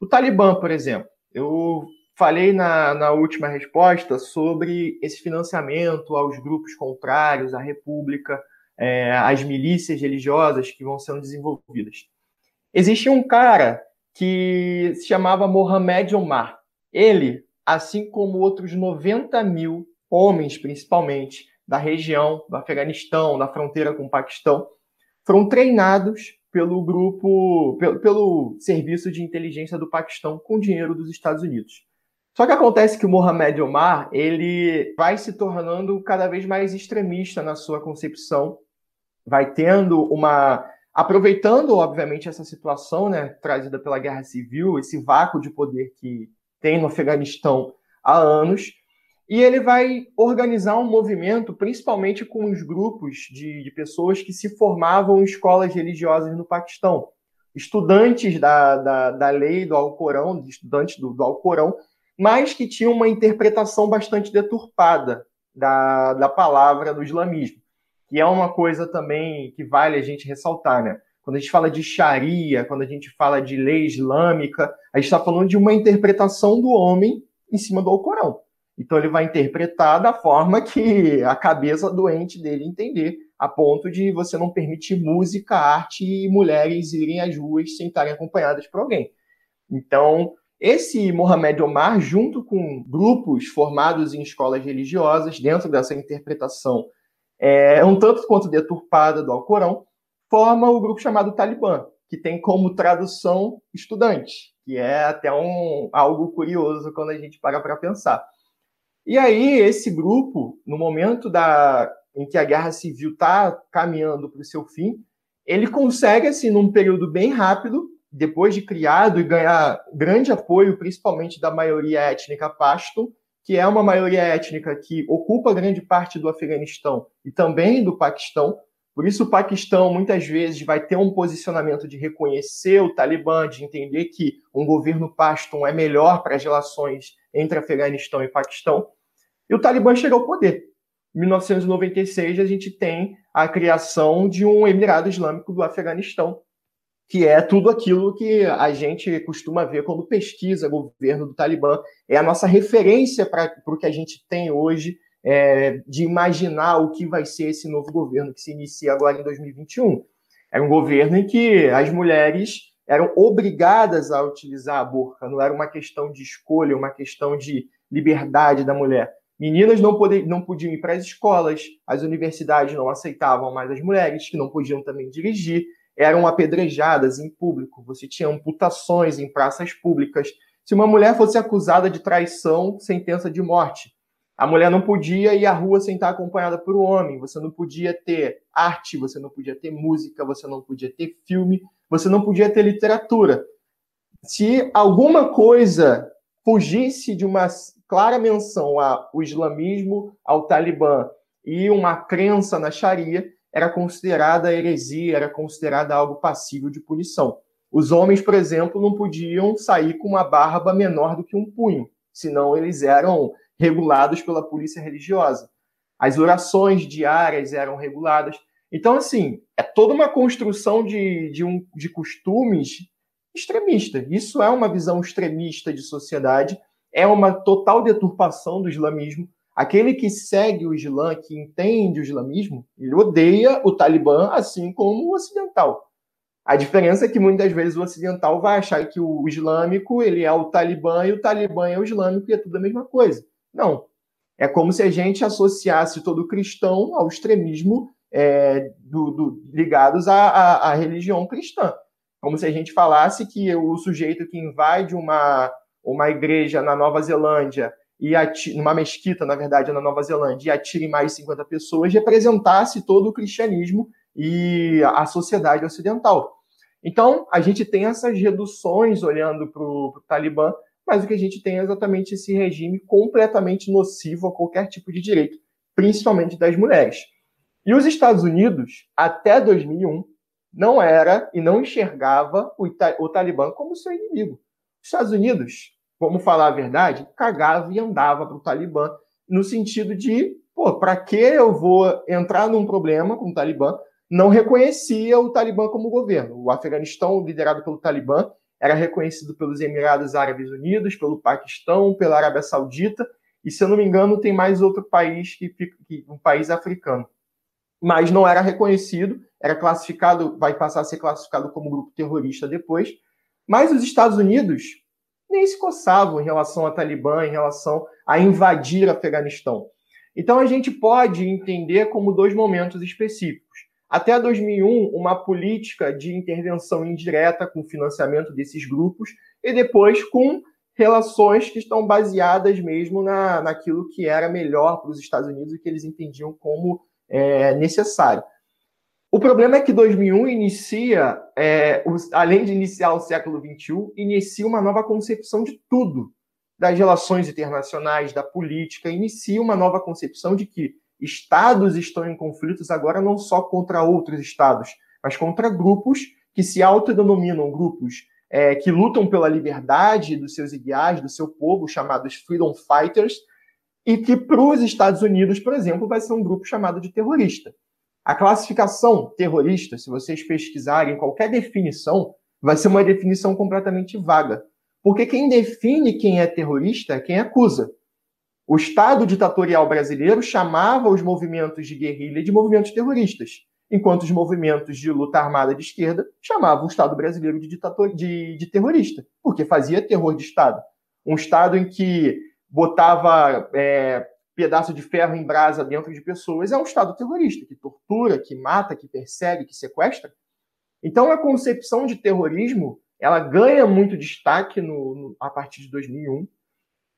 O Talibã, por exemplo, eu falei na, na última resposta sobre esse financiamento aos grupos contrários à República, é, às milícias religiosas que vão sendo desenvolvidas. Existia um cara que se chamava Mohamed Omar. Ele, assim como outros 90 mil homens, principalmente, da região do Afeganistão, da fronteira com o Paquistão, foram treinados pelo grupo, pelo, pelo serviço de inteligência do Paquistão com dinheiro dos Estados Unidos. Só que acontece que o Mohamed Omar ele vai se tornando cada vez mais extremista na sua concepção, vai tendo uma aproveitando obviamente essa situação, né, trazida pela guerra civil, esse vácuo de poder que tem no Afeganistão há anos, e ele vai organizar um movimento, principalmente com os grupos de, de pessoas que se formavam em escolas religiosas no Paquistão. Estudantes da, da, da lei do Alcorão, estudantes do, do Alcorão, mas que tinham uma interpretação bastante deturpada da, da palavra do islamismo. Que é uma coisa também que vale a gente ressaltar, né? Quando a gente fala de Sharia, quando a gente fala de lei islâmica, a gente está falando de uma interpretação do homem em cima do Alcorão. Então ele vai interpretar da forma que a cabeça doente dele entender, a ponto de você não permitir música, arte e mulheres irem às ruas sem estarem acompanhadas por alguém. Então, esse Mohamed Omar, junto com grupos formados em escolas religiosas, dentro dessa interpretação é, um tanto quanto deturpada do Alcorão, forma o grupo chamado Talibã, que tem como tradução estudante, que é até um, algo curioso quando a gente para para pensar. E aí, esse grupo, no momento da em que a guerra civil está caminhando para o seu fim, ele consegue, assim, num período bem rápido, depois de criado e ganhar grande apoio, principalmente da maioria étnica Pashtun, que é uma maioria étnica que ocupa grande parte do Afeganistão e também do Paquistão. Por isso, o Paquistão muitas vezes vai ter um posicionamento de reconhecer o Talibã, de entender que um governo Pashtun é melhor para as relações entre Afeganistão e Paquistão. E o Talibã chega ao poder. Em 1996, a gente tem a criação de um Emirado Islâmico do Afeganistão, que é tudo aquilo que a gente costuma ver quando pesquisa governo do Talibã. É a nossa referência para o que a gente tem hoje é, de imaginar o que vai ser esse novo governo que se inicia agora em 2021. É um governo em que as mulheres eram obrigadas a utilizar a burca, não era uma questão de escolha, uma questão de liberdade da mulher. Meninas não, poder, não podiam ir para as escolas, as universidades não aceitavam mais as mulheres, que não podiam também dirigir, eram apedrejadas em público, você tinha amputações em praças públicas. Se uma mulher fosse acusada de traição, sentença de morte. A mulher não podia ir à rua sem estar acompanhada por um homem, você não podia ter arte, você não podia ter música, você não podia ter filme, você não podia ter literatura. Se alguma coisa fugisse de uma clara menção ao islamismo, ao Talibã e uma crença na Sharia, era considerada heresia, era considerada algo passível de punição. Os homens, por exemplo, não podiam sair com uma barba menor do que um punho, senão eles eram regulados pela polícia religiosa. As orações diárias eram reguladas. Então, assim, é toda uma construção de, de, um, de costumes extremista. Isso é uma visão extremista de sociedade é uma total deturpação do islamismo. Aquele que segue o Islã, que entende o islamismo, ele odeia o Talibã, assim como o ocidental. A diferença é que muitas vezes o ocidental vai achar que o islâmico ele é o Talibã e o Talibã é o islâmico e é tudo a mesma coisa. Não. É como se a gente associasse todo cristão ao extremismo é, do, do, ligados à, à, à religião cristã. Como se a gente falasse que o sujeito que invade uma, uma igreja na Nova Zelândia e atira, numa mesquita, na verdade, na Nova Zelândia, e atire mais de 50 pessoas, representasse todo o cristianismo e a sociedade ocidental. Então, a gente tem essas reduções olhando para o Talibã, mas o que a gente tem é exatamente esse regime completamente nocivo a qualquer tipo de direito, principalmente das mulheres. E os Estados Unidos, até 2001, não era e não enxergava o, o Talibã como seu inimigo. Os Estados Unidos vamos falar a verdade, cagava e andava para o Talibã, no sentido de, pô, para que eu vou entrar num problema com o Talibã? Não reconhecia o Talibã como governo. O Afeganistão, liderado pelo Talibã, era reconhecido pelos Emirados Árabes Unidos, pelo Paquistão, pela Arábia Saudita, e se eu não me engano, tem mais outro país que, que um país africano. Mas não era reconhecido, era classificado, vai passar a ser classificado como grupo terrorista depois. Mas os Estados Unidos nem se coçavam em relação ao Talibã, em relação a invadir Afeganistão. Então a gente pode entender como dois momentos específicos. Até 2001, uma política de intervenção indireta com financiamento desses grupos, e depois com relações que estão baseadas mesmo na, naquilo que era melhor para os Estados Unidos e que eles entendiam como é, necessário. O problema é que 2001 inicia, é, os, além de iniciar o século XXI, inicia uma nova concepção de tudo, das relações internacionais, da política, inicia uma nova concepção de que estados estão em conflitos agora não só contra outros estados, mas contra grupos que se autodenominam grupos é, que lutam pela liberdade dos seus ideais, do seu povo, chamados freedom fighters, e que para os Estados Unidos, por exemplo, vai ser um grupo chamado de terrorista. A classificação terrorista, se vocês pesquisarem qualquer definição, vai ser uma definição completamente vaga. Porque quem define quem é terrorista é quem acusa. O Estado ditatorial brasileiro chamava os movimentos de guerrilha de movimentos terroristas, enquanto os movimentos de luta armada de esquerda chamavam o Estado brasileiro de, ditator, de, de terrorista, porque fazia terror de Estado. Um Estado em que botava é, pedaço de ferro em brasa dentro de pessoas, é um Estado terrorista, que tortura, que mata, que persegue, que sequestra. Então, a concepção de terrorismo ela ganha muito destaque no, no, a partir de 2001,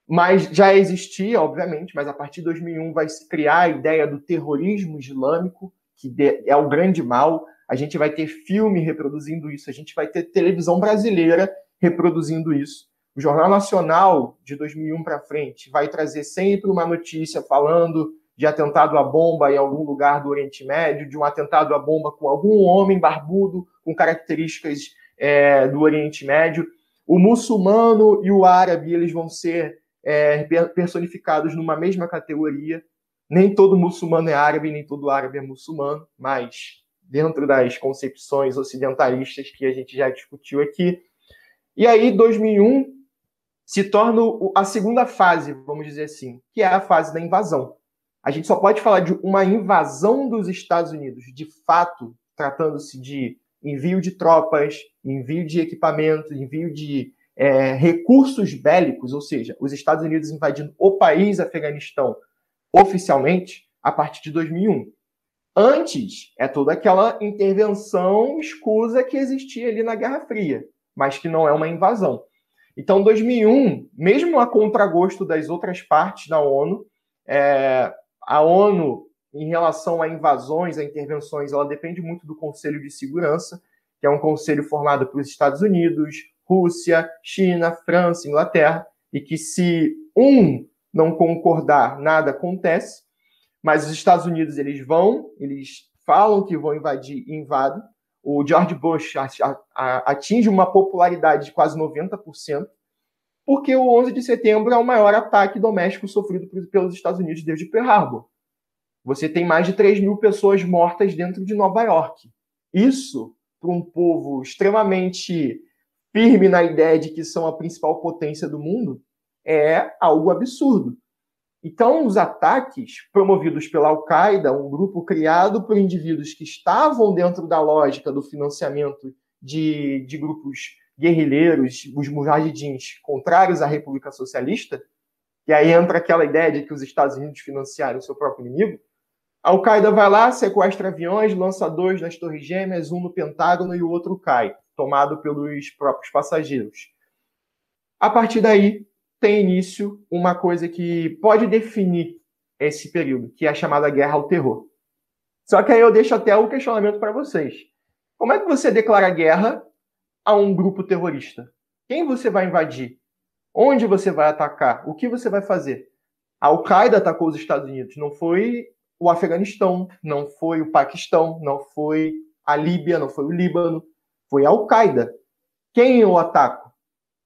mas já existia, obviamente, mas a partir de 2001 vai se criar a ideia do terrorismo islâmico, que é o grande mal. A gente vai ter filme reproduzindo isso, a gente vai ter televisão brasileira reproduzindo isso. O Jornal Nacional, de 2001 para frente, vai trazer sempre uma notícia falando de atentado à bomba em algum lugar do Oriente Médio, de um atentado à bomba com algum homem barbudo com características é, do Oriente Médio. O muçulmano e o árabe eles vão ser é, personificados numa mesma categoria. Nem todo muçulmano é árabe, nem todo árabe é muçulmano, mas dentro das concepções ocidentalistas que a gente já discutiu aqui. E aí, 2001 se torna a segunda fase, vamos dizer assim, que é a fase da invasão. A gente só pode falar de uma invasão dos Estados Unidos, de fato, tratando-se de envio de tropas, envio de equipamentos, envio de é, recursos bélicos, ou seja, os Estados Unidos invadindo o país Afeganistão oficialmente a partir de 2001. Antes, é toda aquela intervenção escusa que existia ali na Guerra Fria, mas que não é uma invasão. Então, 2001, mesmo a contragosto das outras partes da ONU, é, a ONU, em relação a invasões, a intervenções, ela depende muito do Conselho de Segurança, que é um conselho formado pelos Estados Unidos, Rússia, China, França, Inglaterra, e que se um não concordar, nada acontece, mas os Estados Unidos eles vão, eles falam que vão invadir e invadem. O George Bush atinge uma popularidade de quase 90%, porque o 11 de setembro é o maior ataque doméstico sofrido pelos Estados Unidos desde Pearl Harbor. Você tem mais de 3 mil pessoas mortas dentro de Nova York. Isso, para um povo extremamente firme na ideia de que são a principal potência do mundo, é algo absurdo. Então, os ataques promovidos pela Al-Qaeda, um grupo criado por indivíduos que estavam dentro da lógica do financiamento de, de grupos guerrilheiros, os mujahidins, contrários à República Socialista, e aí entra aquela ideia de que os Estados Unidos financiaram o seu próprio inimigo, a Al-Qaeda vai lá, sequestra aviões, lança dois nas Torres Gêmeas, um no Pentágono e o outro cai, tomado pelos próprios passageiros. A partir daí, tem início uma coisa que pode definir esse período, que é a chamada guerra ao terror. Só que aí eu deixo até o questionamento para vocês. Como é que você declara guerra a um grupo terrorista? Quem você vai invadir? Onde você vai atacar? O que você vai fazer? A Al-Qaeda atacou os Estados Unidos, não foi o Afeganistão, não foi o Paquistão, não foi a Líbia, não foi o Líbano, foi a Al-Qaeda. Quem eu ataco?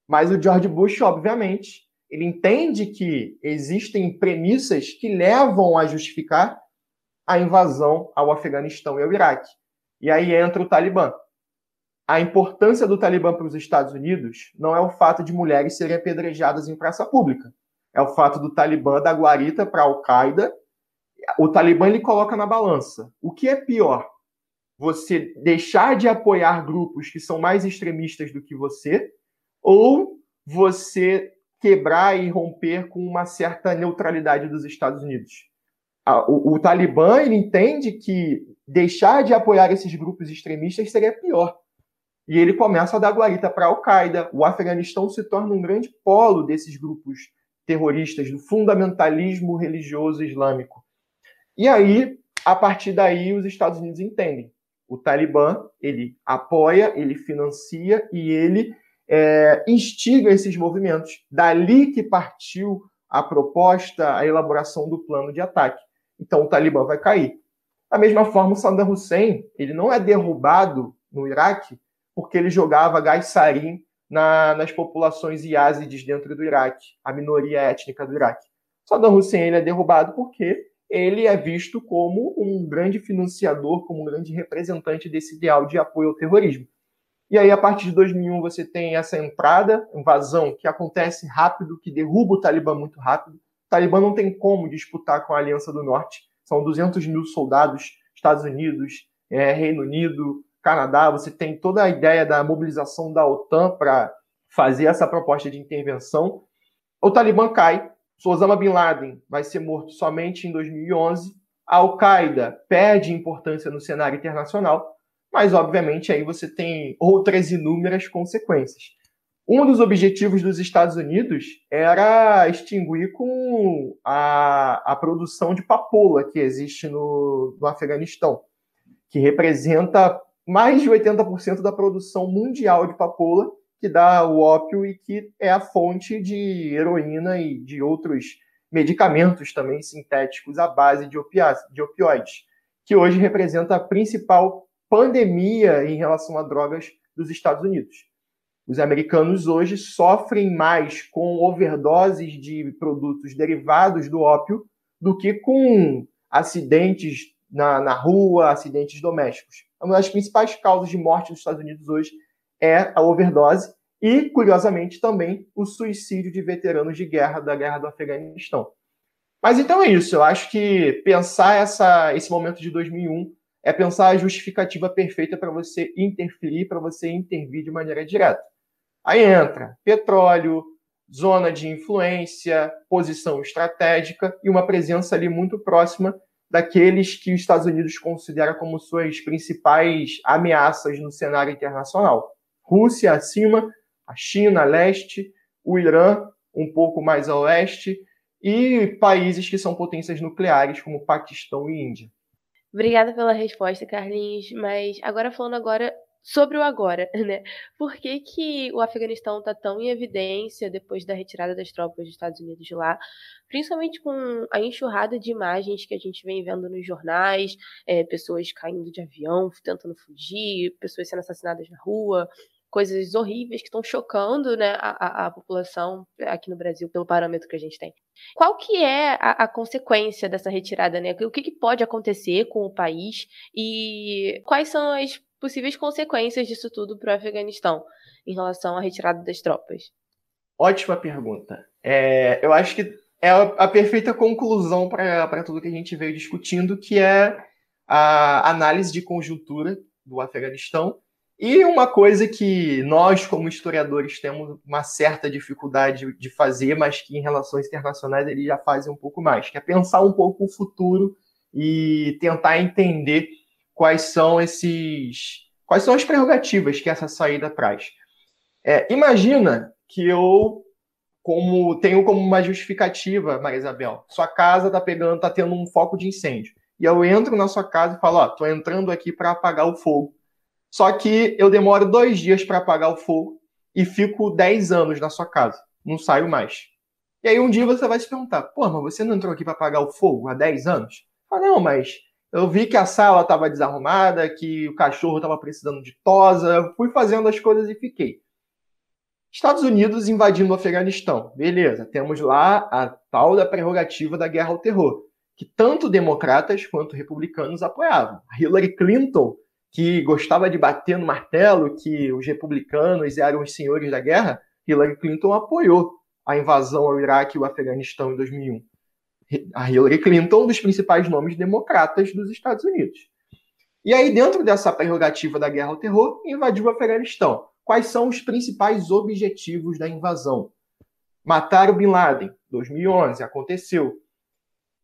Mas o George Bush, obviamente, ele entende que existem premissas que levam a justificar a invasão ao Afeganistão e ao Iraque. E aí entra o Talibã a importância do Talibã para os Estados Unidos não é o fato de mulheres serem apedrejadas em praça pública. É o fato do Talibã dar guarita para a Al-Qaeda. O Talibã ele coloca na balança. O que é pior? Você deixar de apoiar grupos que são mais extremistas do que você ou você quebrar e romper com uma certa neutralidade dos Estados Unidos? O, o Talibã entende que deixar de apoiar esses grupos extremistas seria pior e ele começa a dar guarita para a Al-Qaeda. O Afeganistão se torna um grande polo desses grupos terroristas, do fundamentalismo religioso islâmico. E aí, a partir daí, os Estados Unidos entendem. O Talibã, ele apoia, ele financia e ele é, instiga esses movimentos. Dali que partiu a proposta, a elaboração do plano de ataque. Então, o Talibã vai cair. Da mesma forma, o Saddam Hussein, ele não é derrubado no Iraque porque ele jogava gás sarin na, nas populações iázides dentro do Iraque, a minoria étnica do Iraque. Saddam Hussein ele é derrubado porque ele é visto como um grande financiador, como um grande representante desse ideal de apoio ao terrorismo. E aí, a partir de 2001, você tem essa entrada, invasão, que acontece rápido, que derruba o Talibã muito rápido. O Talibã não tem como disputar com a Aliança do Norte. São 200 mil soldados, Estados Unidos, é, Reino Unido, Canadá, você tem toda a ideia da mobilização da OTAN para fazer essa proposta de intervenção. O Talibã cai, Osama Bin Laden vai ser morto somente em 2011, a Al-Qaeda perde importância no cenário internacional, mas obviamente aí você tem outras inúmeras consequências. Um dos objetivos dos Estados Unidos era extinguir com a, a produção de papoula que existe no, no Afeganistão, que representa mais de 80% da produção mundial de papoula, que dá o ópio e que é a fonte de heroína e de outros medicamentos também sintéticos à base de, de opioides, que hoje representa a principal pandemia em relação a drogas dos Estados Unidos. Os americanos hoje sofrem mais com overdoses de produtos derivados do ópio do que com acidentes na, na rua, acidentes domésticos. Uma das principais causas de morte nos Estados Unidos hoje é a overdose e, curiosamente, também o suicídio de veteranos de guerra da guerra do Afeganistão. Mas então é isso. Eu acho que pensar essa, esse momento de 2001 é pensar a justificativa perfeita para você interferir, para você intervir de maneira direta. Aí entra petróleo, zona de influência, posição estratégica e uma presença ali muito próxima daqueles que os Estados Unidos considera como suas principais ameaças no cenário internacional. Rússia acima, a China a leste, o Irã um pouco mais a oeste e países que são potências nucleares como Paquistão e Índia. Obrigada pela resposta, Carlinhos. Mas agora falando agora sobre o agora, né? Por que, que o Afeganistão está tão em evidência depois da retirada das tropas dos Estados Unidos de lá, principalmente com a enxurrada de imagens que a gente vem vendo nos jornais, é, pessoas caindo de avião, tentando fugir, pessoas sendo assassinadas na rua, coisas horríveis que estão chocando né, a, a, população aqui no Brasil pelo parâmetro que a gente tem. Qual que é a, a consequência dessa retirada? Né? O que, que pode acontecer com o país e quais são as possíveis consequências disso tudo para o Afeganistão em relação à retirada das tropas? Ótima pergunta. É, eu acho que é a perfeita conclusão para tudo que a gente veio discutindo, que é a análise de conjuntura do Afeganistão. E uma coisa que nós, como historiadores, temos uma certa dificuldade de fazer, mas que em relações internacionais eles já fazem um pouco mais, que é pensar um pouco o futuro e tentar entender quais são esses. quais são as prerrogativas que essa saída traz. É, imagina que eu como tenho como uma justificativa, Maria Isabel, sua casa está pegando, está tendo um foco de incêndio. E eu entro na sua casa e falo, ó, tô entrando aqui para apagar o fogo. Só que eu demoro dois dias para apagar o fogo e fico dez anos na sua casa. Não saio mais. E aí um dia você vai se perguntar, pô, mas você não entrou aqui para apagar o fogo há dez anos? Ah, não, mas eu vi que a sala estava desarrumada, que o cachorro estava precisando de tosa. Fui fazendo as coisas e fiquei. Estados Unidos invadindo o Afeganistão. Beleza, temos lá a tal da prerrogativa da guerra ao terror, que tanto democratas quanto republicanos apoiavam. Hillary Clinton, que gostava de bater no martelo que os republicanos eram os senhores da guerra, Hillary Clinton apoiou a invasão ao Iraque e ao Afeganistão em 2001 a Hillary Clinton, um dos principais nomes democratas dos Estados Unidos. E aí, dentro dessa prerrogativa da guerra ao terror, invadiu o Afeganistão. Quais são os principais objetivos da invasão? Matar o Bin Laden, 2011, aconteceu.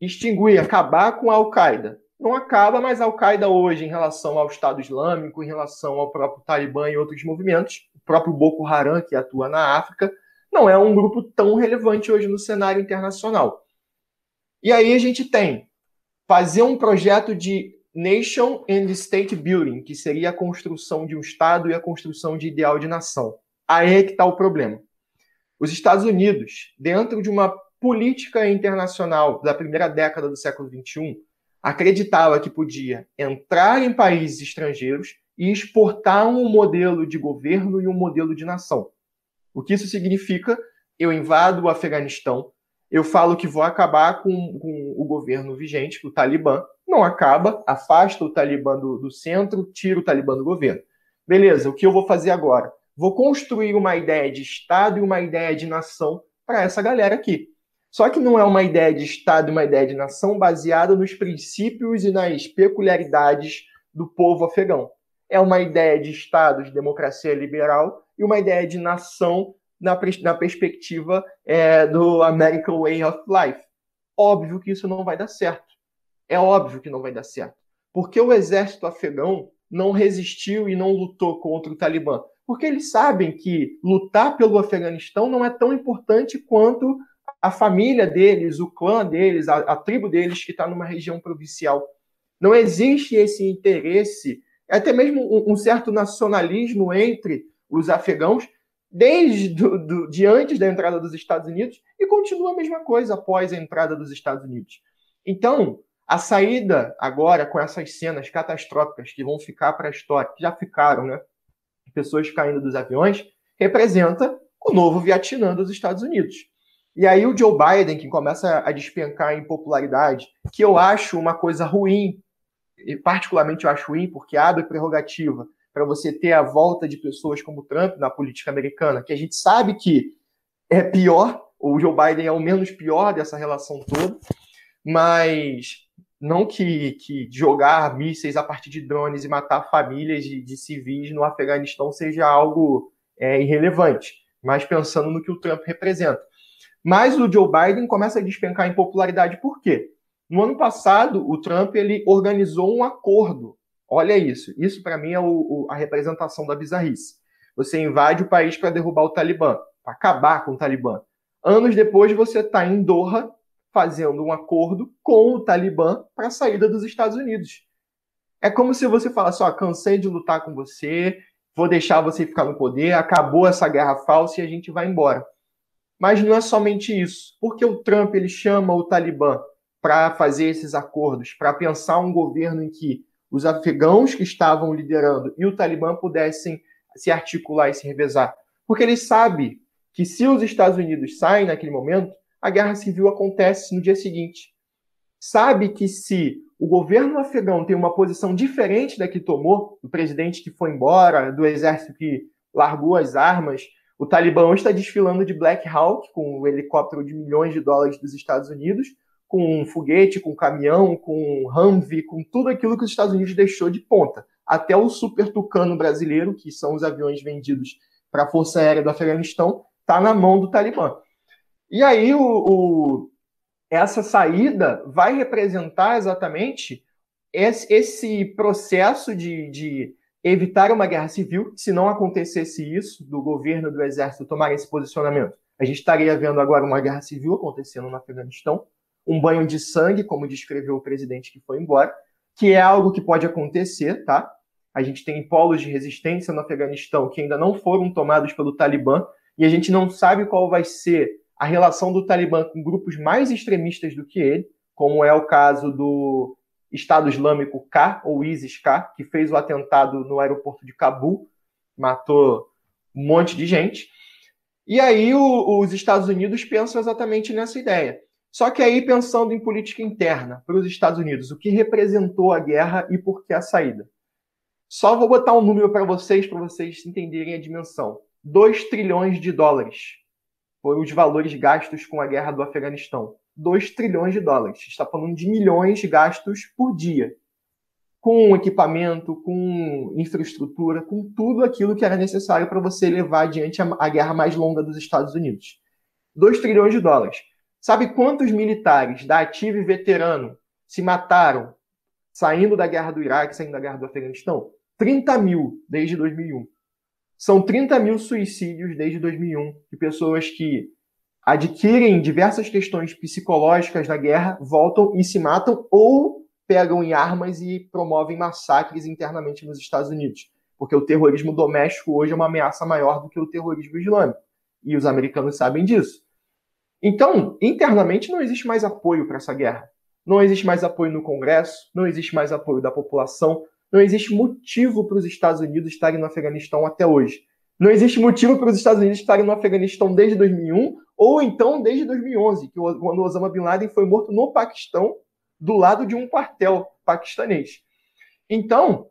Extinguir, acabar com a Al-Qaeda. Não acaba, mas a Al-Qaeda hoje, em relação ao Estado Islâmico, em relação ao próprio Talibã e outros movimentos, o próprio Boko Haram, que atua na África, não é um grupo tão relevante hoje no cenário internacional. E aí a gente tem fazer um projeto de Nation and State Building, que seria a construção de um Estado e a construção de ideal de nação. Aí é que está o problema. Os Estados Unidos, dentro de uma política internacional da primeira década do século XXI, acreditava que podia entrar em países estrangeiros e exportar um modelo de governo e um modelo de nação. O que isso significa? Eu invado o Afeganistão, eu falo que vou acabar com, com o governo vigente, o Talibã. Não acaba, afasta o Talibã do, do centro, tira o Talibã do governo. Beleza, o que eu vou fazer agora? Vou construir uma ideia de Estado e uma ideia de nação para essa galera aqui. Só que não é uma ideia de Estado e uma ideia de nação baseada nos princípios e nas peculiaridades do povo afegão. É uma ideia de Estado, de democracia liberal e uma ideia de nação na, na perspectiva é, do American Way of Life. Óbvio que isso não vai dar certo. É óbvio que não vai dar certo. Porque o exército afegão não resistiu e não lutou contra o Talibã. porque eles sabem que lutar pelo Afeganistão não é tão importante quanto a família deles, o clã deles, a, a tribo deles que está numa região provincial. Não existe esse interesse, até mesmo um, um certo nacionalismo entre os afegãos, desde do, do, de antes da entrada dos Estados Unidos, e continua a mesma coisa após a entrada dos Estados Unidos. Então, a saída agora com essas cenas catastróficas que vão ficar para a história, que já ficaram, né? Pessoas caindo dos aviões, representa o novo Vietnã dos Estados Unidos. E aí o Joe Biden, que começa a despencar em popularidade, que eu acho uma coisa ruim, e particularmente eu acho ruim, porque abre prerrogativa para você ter a volta de pessoas como Trump na política americana, que a gente sabe que é pior, o Joe Biden é o menos pior dessa relação toda, mas não que, que jogar mísseis a partir de drones e matar famílias de, de civis no Afeganistão seja algo é, irrelevante, mas pensando no que o Trump representa. Mas o Joe Biden começa a despencar em popularidade por quê? No ano passado, o Trump ele organizou um acordo. Olha isso. Isso, para mim, é o, o, a representação da bizarrice. Você invade o país para derrubar o Talibã, para acabar com o Talibã. Anos depois, você está em Doha fazendo um acordo com o Talibã para a saída dos Estados Unidos. É como se você falasse: ó, cansei de lutar com você, vou deixar você ficar no poder, acabou essa guerra falsa e a gente vai embora. Mas não é somente isso. Porque o Trump ele chama o Talibã para fazer esses acordos, para pensar um governo em que os afegãos que estavam liderando e o Talibã pudessem se articular e se revezar. Porque ele sabe que se os Estados Unidos saem naquele momento, a guerra civil acontece no dia seguinte. Sabe que se o governo afegão tem uma posição diferente da que tomou, do presidente que foi embora, do exército que largou as armas, o Talibã está desfilando de Black Hawk, com o um helicóptero de milhões de dólares dos Estados Unidos, com um foguete, com um caminhão, com um Humvee, com tudo aquilo que os Estados Unidos deixou de ponta. Até o Super Tucano brasileiro, que são os aviões vendidos para a Força Aérea do Afeganistão, está na mão do Talibã. E aí o, o, essa saída vai representar exatamente esse, esse processo de, de evitar uma guerra civil, se não acontecesse isso, do governo do exército tomar esse posicionamento. A gente estaria vendo agora uma guerra civil acontecendo no Afeganistão, um banho de sangue, como descreveu o presidente que foi embora, que é algo que pode acontecer, tá? A gente tem polos de resistência no Afeganistão que ainda não foram tomados pelo Talibã, e a gente não sabe qual vai ser a relação do Talibã com grupos mais extremistas do que ele, como é o caso do Estado Islâmico K, ou ISIS-K, que fez o atentado no aeroporto de Cabul, matou um monte de gente. E aí o, os Estados Unidos pensam exatamente nessa ideia. Só que aí pensando em política interna para os Estados Unidos, o que representou a guerra e por que a saída. Só vou botar um número para vocês, para vocês entenderem a dimensão. 2 trilhões de dólares foram os valores gastos com a guerra do Afeganistão. 2 trilhões de dólares. Está falando de milhões gastos por dia. Com equipamento, com infraestrutura, com tudo aquilo que era necessário para você levar adiante a, a guerra mais longa dos Estados Unidos. 2 trilhões de dólares. Sabe quantos militares da ativa e veterano se mataram saindo da guerra do Iraque, saindo da guerra do Afeganistão? 30 mil desde 2001. São 30 mil suicídios desde 2001 de pessoas que adquirem diversas questões psicológicas na guerra, voltam e se matam ou pegam em armas e promovem massacres internamente nos Estados Unidos. Porque o terrorismo doméstico hoje é uma ameaça maior do que o terrorismo islâmico. E os americanos sabem disso. Então, internamente não existe mais apoio para essa guerra. Não existe mais apoio no Congresso, não existe mais apoio da população, não existe motivo para os Estados Unidos estarem no Afeganistão até hoje. Não existe motivo para os Estados Unidos estarem no Afeganistão desde 2001 ou então desde 2011, que quando Osama Bin Laden foi morto no Paquistão, do lado de um quartel paquistanês. Então,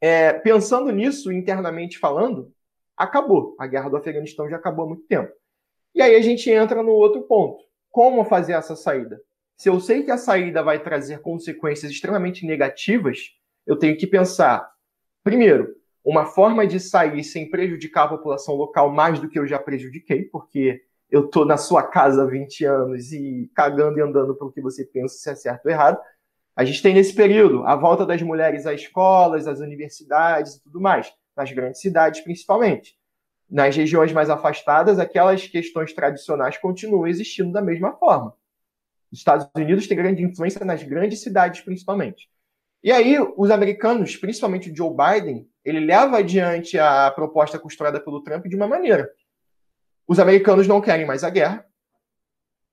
é, pensando nisso internamente falando, acabou. A guerra do Afeganistão já acabou há muito tempo. E aí a gente entra no outro ponto. Como fazer essa saída? Se eu sei que a saída vai trazer consequências extremamente negativas, eu tenho que pensar, primeiro, uma forma de sair sem prejudicar a população local mais do que eu já prejudiquei, porque eu estou na sua casa há 20 anos e cagando e andando para o que você pensa se é certo ou errado. A gente tem nesse período a volta das mulheres às escolas, às universidades e tudo mais. nas grandes cidades principalmente. Nas regiões mais afastadas, aquelas questões tradicionais continuam existindo da mesma forma. Os Estados Unidos têm grande influência nas grandes cidades, principalmente. E aí, os americanos, principalmente o Joe Biden, ele leva adiante a proposta costurada pelo Trump de uma maneira. Os americanos não querem mais a guerra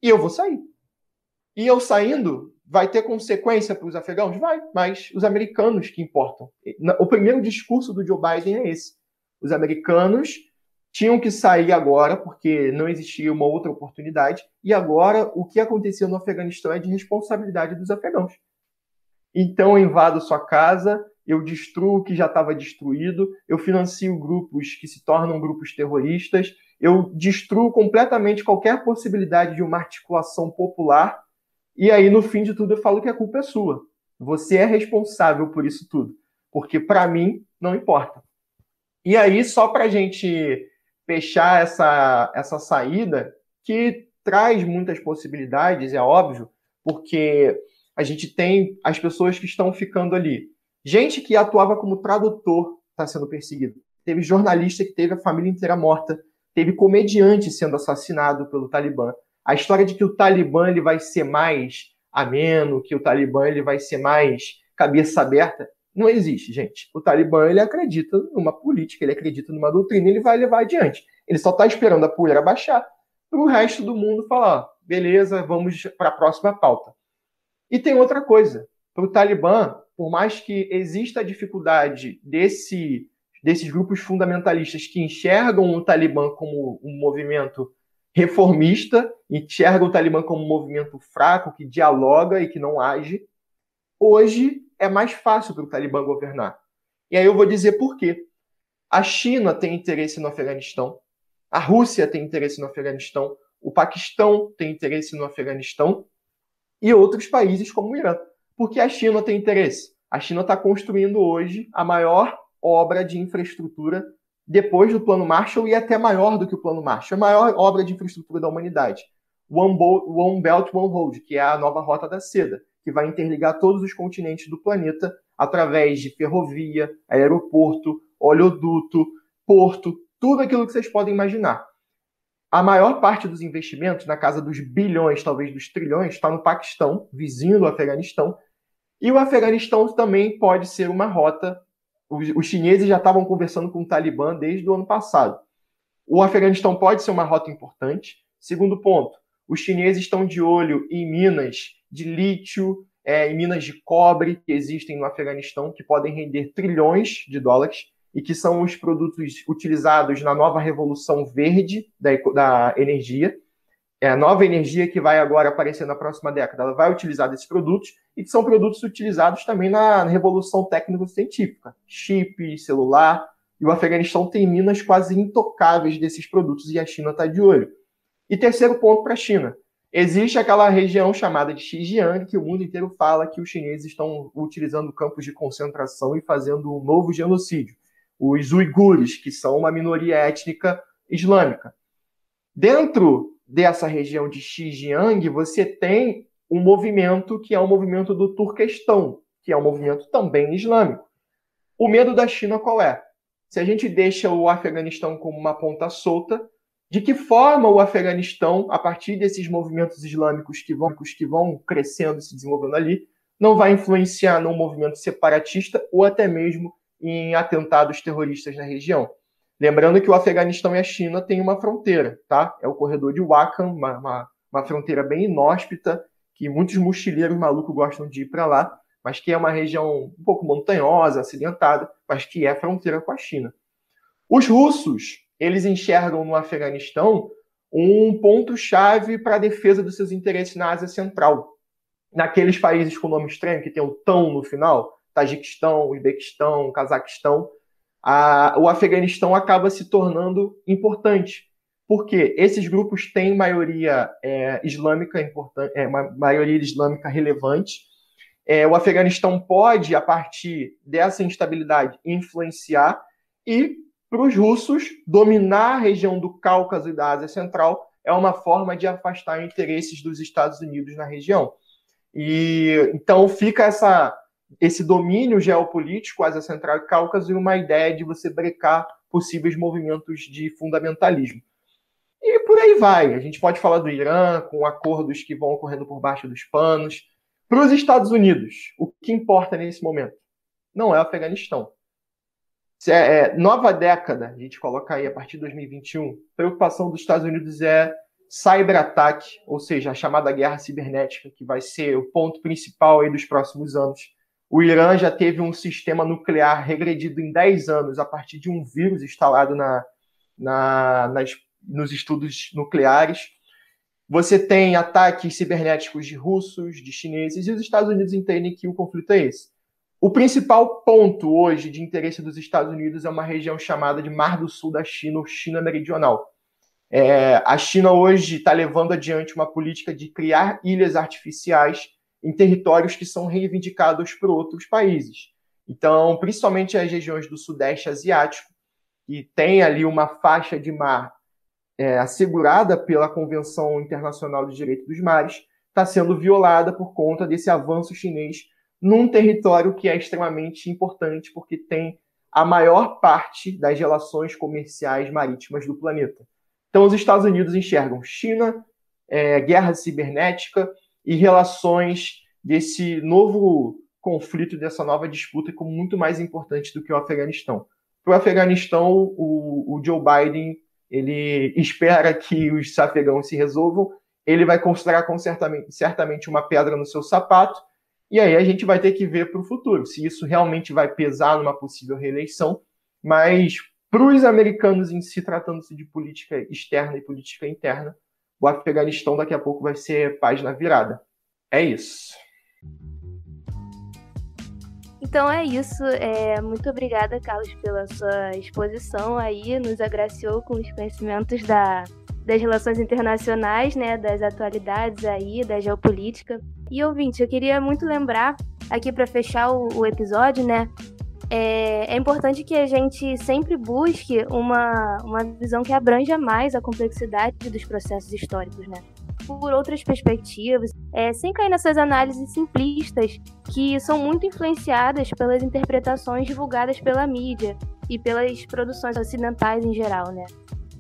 e eu vou sair. E eu saindo, vai ter consequência para os afegãos? Vai, mas os americanos que importam. O primeiro discurso do Joe Biden é esse. Os americanos tinham que sair agora, porque não existia uma outra oportunidade, e agora o que aconteceu no Afeganistão é de responsabilidade dos afegãos. Então eu invado sua casa, eu destruo o que já estava destruído, eu financio grupos que se tornam grupos terroristas, eu destruo completamente qualquer possibilidade de uma articulação popular e aí, no fim de tudo, eu falo que a culpa é sua. Você é responsável por isso tudo. Porque, para mim, não importa. E aí, só para a gente fechar essa, essa saída, que traz muitas possibilidades, é óbvio, porque a gente tem as pessoas que estão ficando ali. Gente que atuava como tradutor está sendo perseguido. Teve jornalista que teve a família inteira morta. Teve comediante sendo assassinado pelo Talibã. A história de que o Talibã ele vai ser mais ameno, que o Talibã ele vai ser mais cabeça aberta, não existe, gente. O Talibã ele acredita numa política, ele acredita numa doutrina, ele vai levar adiante. Ele só está esperando a poeira baixar para o resto do mundo falar, beleza, vamos para a próxima pauta. E tem outra coisa, para o Talibã, por mais que exista a dificuldade desse, desses grupos fundamentalistas que enxergam o Talibã como um movimento reformista, enxerga o Talibã como um movimento fraco, que dialoga e que não age. Hoje é mais fácil para o Talibã governar. E aí eu vou dizer por quê. A China tem interesse no Afeganistão, a Rússia tem interesse no Afeganistão, o Paquistão tem interesse no Afeganistão e outros países como o Irã. Porque a China tem interesse. A China está construindo hoje a maior obra de infraestrutura depois do Plano Marshall e até maior do que o Plano Marshall, a maior obra de infraestrutura da humanidade. One, One Belt, One Road, que é a nova Rota da Seda, que vai interligar todos os continentes do planeta através de ferrovia, aeroporto, oleoduto, porto, tudo aquilo que vocês podem imaginar. A maior parte dos investimentos, na casa dos bilhões, talvez dos trilhões, está no Paquistão, vizinho do Afeganistão. E o Afeganistão também pode ser uma rota os, chineses já estavam conversando com o Talibã desde o ano passado. O Afeganistão pode ser uma rota importante. Segundo ponto, os chineses estão de olho em minas de lítio, é, em minas de cobre que existem no Afeganistão, que podem render trilhões de dólares e que são os produtos utilizados na nova revolução verde da, da energia é a nova energia que vai agora aparecer na próxima década, ela vai utilizar desses produtos e que são produtos utilizados também na revolução técnico-científica, chip, celular, e o Afeganistão tem minas quase intocáveis desses produtos e a China está de olho. E terceiro ponto para a China, existe aquela região chamada de Xinjiang, que o mundo inteiro fala que os chineses estão utilizando campos de concentração e fazendo um novo genocídio. Os uigures, que são uma minoria étnica islâmica. Dentro dessa região de Xinjiang, você tem um movimento que é o movimento do Turquestão, que é um movimento também islâmico. O medo da China qual é? Se a gente deixa o Afeganistão como uma ponta solta, de que forma o Afeganistão, a partir desses movimentos islâmicos que vão, que vão crescendo e se desenvolvendo ali, não vai influenciar num movimento separatista ou até mesmo em atentados terroristas na região? Lembrando que o Afeganistão e a China têm uma fronteira, tá? É o corredor de Wakhan, uma, uma, uma fronteira bem inóspita, que muitos mochileiros malucos gostam de ir para lá, mas que é uma região um pouco montanhosa, acidentada, mas que é fronteira com a China. Os russos, eles enxergam no Afeganistão um ponto-chave para a defesa dos seus interesses na Ásia Central. Naqueles países com nome estranho, que tem o tão no final, Tajiquistão, Uzbequistão, Cazaquistão, a, o Afeganistão acaba se tornando importante, porque esses grupos têm maioria é, islâmica importante, é, maioria islâmica relevante. É, o Afeganistão pode, a partir dessa instabilidade, influenciar e para os russos dominar a região do Cáucaso e da Ásia Central é uma forma de afastar interesses dos Estados Unidos na região. E então fica essa esse domínio geopolítico, Ásia Central e Cáucaso, e uma ideia de você brecar possíveis movimentos de fundamentalismo. E por aí vai. A gente pode falar do Irã, com acordos que vão ocorrendo por baixo dos panos. Para os Estados Unidos, o que importa nesse momento? Não é o Afeganistão. É, é, nova década, a gente coloca aí a partir de 2021, a preocupação dos Estados Unidos é cyberataque, ou seja, a chamada guerra cibernética, que vai ser o ponto principal aí dos próximos anos. O Irã já teve um sistema nuclear regredido em 10 anos a partir de um vírus instalado na, na, nas, nos estudos nucleares. Você tem ataques cibernéticos de russos, de chineses, e os Estados Unidos entendem que o conflito é esse. O principal ponto hoje de interesse dos Estados Unidos é uma região chamada de Mar do Sul da China, ou China Meridional. É, a China hoje está levando adiante uma política de criar ilhas artificiais em territórios que são reivindicados por outros países. Então, principalmente as regiões do Sudeste Asiático, que tem ali uma faixa de mar é, assegurada pela Convenção Internacional do Direito dos Mares, está sendo violada por conta desse avanço chinês num território que é extremamente importante, porque tem a maior parte das relações comerciais marítimas do planeta. Então, os Estados Unidos enxergam China, é, guerra cibernética e relações desse novo conflito, dessa nova disputa, como muito mais importante do que o Afeganistão. Para o Afeganistão, o, o Joe Biden ele espera que os afegãos se resolvam, ele vai considerar com certamente, certamente uma pedra no seu sapato, e aí a gente vai ter que ver para o futuro se isso realmente vai pesar numa possível reeleição, mas para os americanos em si, tratando-se de política externa e política interna, o Afeganistão daqui a pouco vai ser página virada. É isso. Então é isso. É, muito obrigada, Carlos, pela sua exposição aí. Nos agraciou com os conhecimentos da, das relações internacionais, né, das atualidades aí, da geopolítica. E ouvinte, eu queria muito lembrar aqui para fechar o, o, episódio, né, é, é, importante que a gente sempre busque uma, uma visão que abranja mais a complexidade dos processos históricos, né? por outras perspectivas, é, sem cair nessas análises simplistas que são muito influenciadas pelas interpretações divulgadas pela mídia e pelas produções ocidentais em geral, né?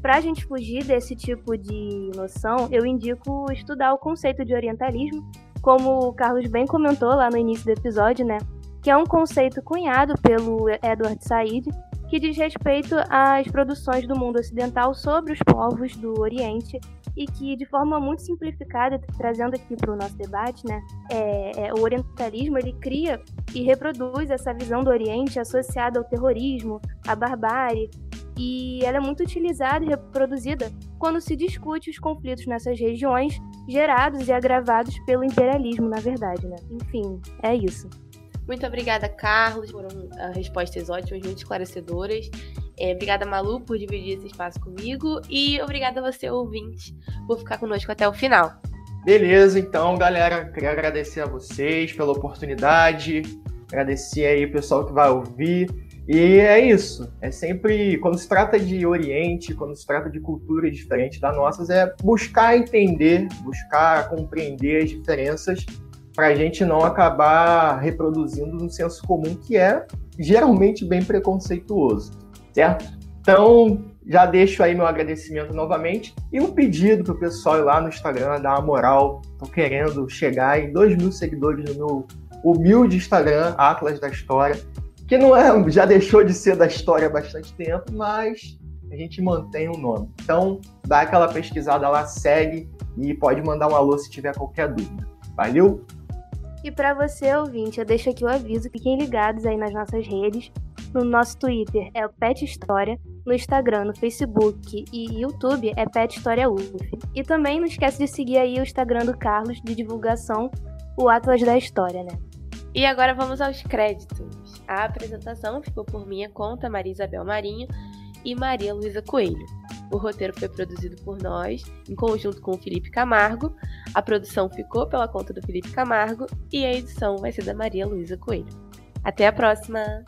Para a gente fugir desse tipo de noção, eu indico estudar o conceito de orientalismo, como o Carlos bem comentou lá no início do episódio, né? Que é um conceito cunhado pelo Edward Said, que diz respeito às produções do mundo ocidental sobre os povos do Oriente e que, de forma muito simplificada, trazendo aqui para o nosso debate, né, é, é, o orientalismo ele cria e reproduz essa visão do Oriente associada ao terrorismo, à barbárie, e ela é muito utilizada e reproduzida quando se discute os conflitos nessas regiões gerados e agravados pelo imperialismo, na verdade, né? Enfim, é isso. Muito obrigada, Carlos. Foram uh, respostas ótimas, muito esclarecedoras. É, obrigada, Malu, por dividir esse espaço comigo. E obrigada a você, ouvinte, por ficar conosco até o final. Beleza, então, galera, queria agradecer a vocês pela oportunidade, agradecer aí o pessoal que vai ouvir. E é isso. É sempre, quando se trata de Oriente, quando se trata de culturas diferentes das nossas, é buscar entender, buscar compreender as diferenças para a gente não acabar reproduzindo um senso comum que é geralmente bem preconceituoso, certo? Então, já deixo aí meu agradecimento novamente e um pedido para o pessoal ir lá no Instagram, dar uma moral. Tô querendo chegar em 2 mil seguidores no meu humilde Instagram, Atlas da História, que não é, já deixou de ser da história há bastante tempo, mas a gente mantém o nome. Então, dá aquela pesquisada lá, segue e pode mandar um alô se tiver qualquer dúvida. Valeu? E para você, ouvinte, eu deixo aqui o aviso, fiquem ligados aí nas nossas redes. No nosso Twitter é o Pet História, no Instagram, no Facebook e YouTube é Pet História UF. E também não esquece de seguir aí o Instagram do Carlos de divulgação, o Atlas da História, né? E agora vamos aos créditos. A apresentação ficou por minha conta, Maria Isabel Marinho e Maria Luísa Coelho. O roteiro foi produzido por nós, em conjunto com o Felipe Camargo. A produção ficou pela conta do Felipe Camargo e a edição vai ser da Maria Luísa Coelho. Até a próxima!